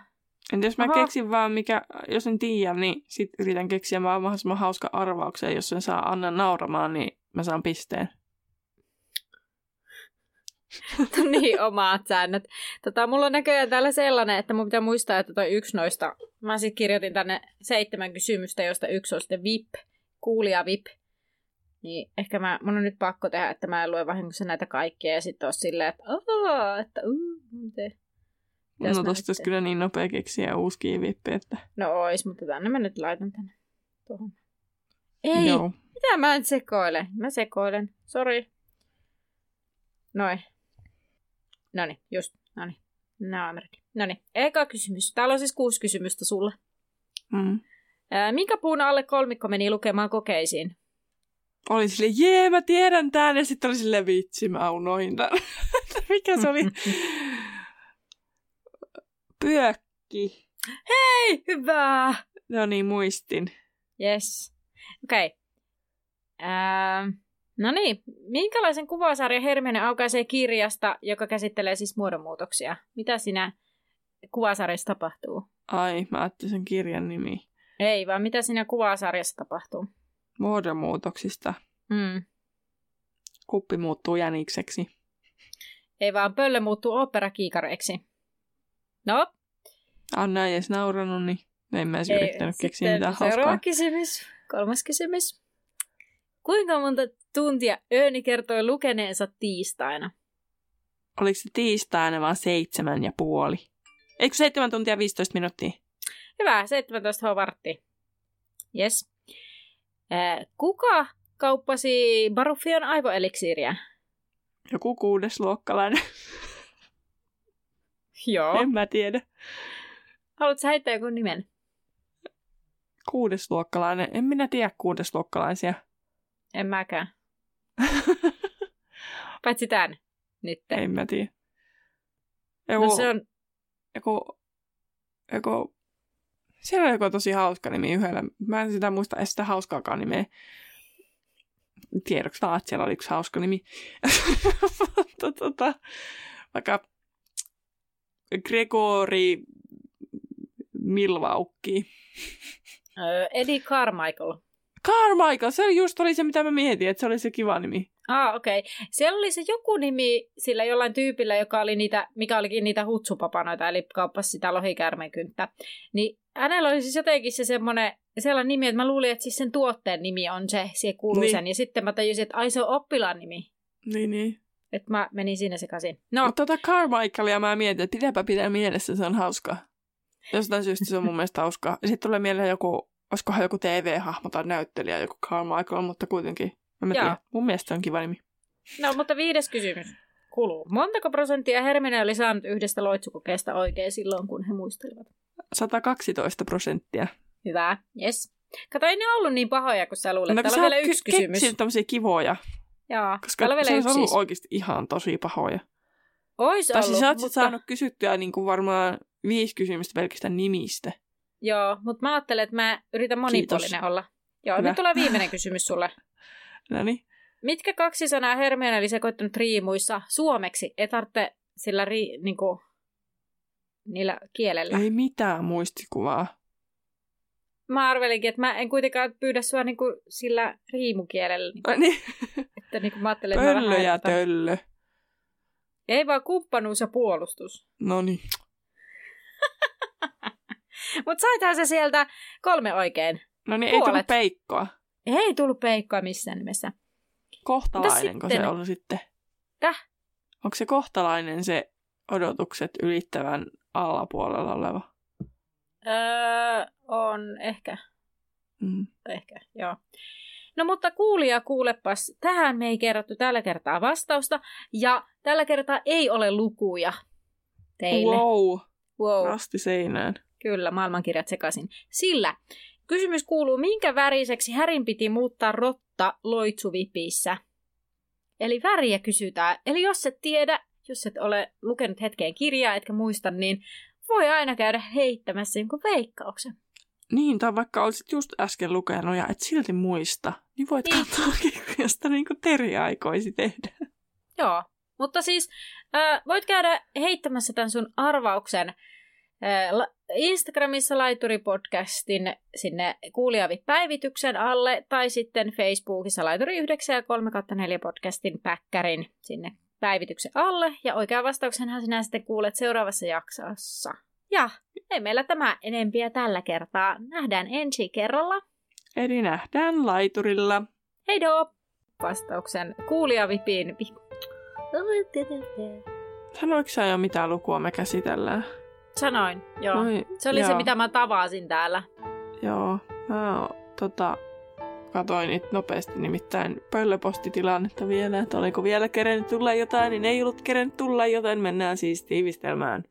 Entä jos mä Aha. keksin vaan, mikä, jos en tiedä, niin sit yritän keksiä vaan mahdollisimman hauska arvauksen. Jos sen saa Anna nauramaan, niin mä saan pisteen. niin, omat säännöt. Tota, mulla on näköjään täällä sellainen, että mun pitää muistaa, että toi yksi noista, mä sitten kirjoitin tänne seitsemän kysymystä, josta yksi on sitten VIP, kuulija VIP. Niin ehkä mä, mun on nyt pakko tehdä, että mä en lue vahingossa näitä kaikkia ja sitten on silleen, että että uh, miten. Mitäs no tosta olisi kyllä niin nopea keksiä uusi kiivippi, että... No ois, mutta tänne mä nyt laitan tänne. Tuohon. Ei, Joo. mitä mä en sekoile? Mä sekoilen, sori. Noin. Noniin, just, noniin. No, Noniin, eka kysymys. Täällä on siis kuusi kysymystä sulle. Mm. Ää, minkä puun alle kolmikko meni lukemaan kokeisiin? Oli silleen, jee, mä tiedän tän. Ja sitten oli silleen, vitsi, mä unoin. Mikä se oli? Pyökki. Hei, hyvä! No niin, muistin. Yes. Okei. Okay. No niin, minkälaisen kuvasarjan Hermione aukaisee kirjasta, joka käsittelee siis muodonmuutoksia? Mitä siinä kuvasarjassa tapahtuu? Ai, mä ajattelin sen kirjan nimi. Ei, vaan mitä siinä kuvasarjassa tapahtuu? Muodonmuutoksista. Mm. Kuppi muuttuu jänikseksi. Ei vaan pöllö muuttuu operakiikareiksi. No, Anna ei edes nauranut, niin en mä edes ei, yrittänyt keksiä mitään seuraava hauskaa. kysymys. Kolmas kysymys. Kuinka monta tuntia Ööni kertoi lukeneensa tiistaina? Oliko se tiistaina vaan seitsemän ja puoli? Eikö seitsemän tuntia 15 minuuttia? Hyvä, 17 vartti. Yes. Äh, kuka kauppasi Baruffion aivoeliksiiriä? Joku kuudesluokkalainen. Joo. en mä tiedä. Haluatko sä heittää joku nimen? Kuudesluokkalainen. En minä tiedä kuudesluokkalaisia. En mäkään. Paitsi tän. Nyt. en mä tiedä. Joku, No se on... joku, joku, siellä on joku tosi hauska nimi yhdellä. Mä en sitä muista edes sitä hauskaakaan nimeä. Tiedoksi vaan, että siellä oli yksi hauska nimi. Tota, vaikka Gregori Milvaukki. Eddie Carmichael. Carmichael, se just oli se, mitä mä mietin, että se oli se kiva nimi. Ah, okei. Okay. Siellä oli se joku nimi sillä jollain tyypillä, joka oli niitä, mikä olikin niitä hutsupapanoita, eli kauppasi sitä lohikäärmeenkynttä. Niin hänellä oli siis jotenkin se semmoinen, sellainen nimi, että mä luulin, että siis sen tuotteen nimi on se, se kuuluu Niin. sen. Ja sitten mä tajusin, että ai se on oppilaan nimi. Niin, niin. Että mä menin siinä sekaisin. No, Mutta tota Carmichaelia mä mietin, että pitääpä pitää mielessä, se on hauska. Jostain syystä se on mun mielestä hauskaa. Sitten tulee mieleen joku, olisikohan joku TV-hahmo tai näyttelijä, joku Carl Michael, mutta kuitenkin. Mä tiedä. Mun mielestä on kiva nimi. No, mutta viides kysymys kuluu. Montako prosenttia Hermione oli saanut yhdestä loitsukokeesta oikein silloin, kun he muistelivat? 112 prosenttia. Hyvä, yes. Kato, ei ne ollut niin pahoja, kun sä luulet. No, Täällä on vielä yksi ky- kysymys. Keksin tämmöisiä kivoja. Joo, koska se on ollut siis. oikeasti ihan tosi pahoja. Ois Tai siis ollut, sä oot mutta... saanut kysyttyä niin kuin varmaan viisi kysymystä pelkästään nimistä. Joo, mutta mä ajattelen, että mä yritän monipuolinen Kiitos. olla. Joo, Hyvä. nyt tulee viimeinen kysymys sulle. No niin. Mitkä kaksi sanaa Hermione oli sekoittanut riimuissa suomeksi? Ei tarvitse sillä ri, niinku, niillä kielellä. Ei mitään muistikuvaa. Mä arvelinkin, että mä en kuitenkaan pyydä sua niinku sillä riimukielellä. Niin. että niinku mä ajattelin, että mä Pöllö ja tota- töllö. Ei vaan kumppanuus ja puolustus. No niin. Mutta saithan se sieltä kolme oikein. No niin, ei tullut peikkoa. Ei tullut peikkoa missään nimessä. Kohtalainenko Mitä se sitten? on sitten? Täh? Onko se kohtalainen se odotukset ylittävän alapuolella oleva? Öö, on ehkä. Mm. Ehkä, joo. No mutta kuulija, kuulepas, tähän me ei kerrottu tällä kertaa vastausta, ja tällä kertaa ei ole lukuja teille. Wow, wow. rasti seinään. Kyllä, maailmankirjat sekaisin. Sillä kysymys kuuluu, minkä väriseksi Härin piti muuttaa rotta loitsuvipissä? Eli väriä kysytään. Eli jos et tiedä, jos et ole lukenut hetkeen kirjaa, etkä muista, niin voi aina käydä heittämässä jonkun veikkauksen. Niin, tai vaikka olisit just äsken lukenut ja et silti muista, niin voit Niin. katsoa, josta niin kuin Teri aikoisi tehdä. Joo, mutta siis äh, voit käydä heittämässä tämän sun arvauksen äh, la- Instagramissa Laituri-podcastin sinne kuulijavi-päivityksen alle tai sitten Facebookissa Laituri 9 ja 3 4 podcastin päkkärin sinne päivityksen alle. Ja oikean vastauksenhan sinä sitten kuulet seuraavassa jaksossa. Ja ei meillä tämä enempiä tällä kertaa. Nähdään ensi kerralla. Eli nähdään laiturilla. Heido! Vastauksen kuulijavipiin. Sanoiko sä jo mitä lukua me käsitellään? Sanoin, joo. Noi, Se oli joo, se, mitä mä tavasin täällä. Joo, mä oon, tota, katoin nyt nopeasti nimittäin pöllöpostitilannetta vielä, että oliko vielä kerennyt tulla jotain, niin ei ollut kerennyt tulla, joten mennään siis tiivistelmään.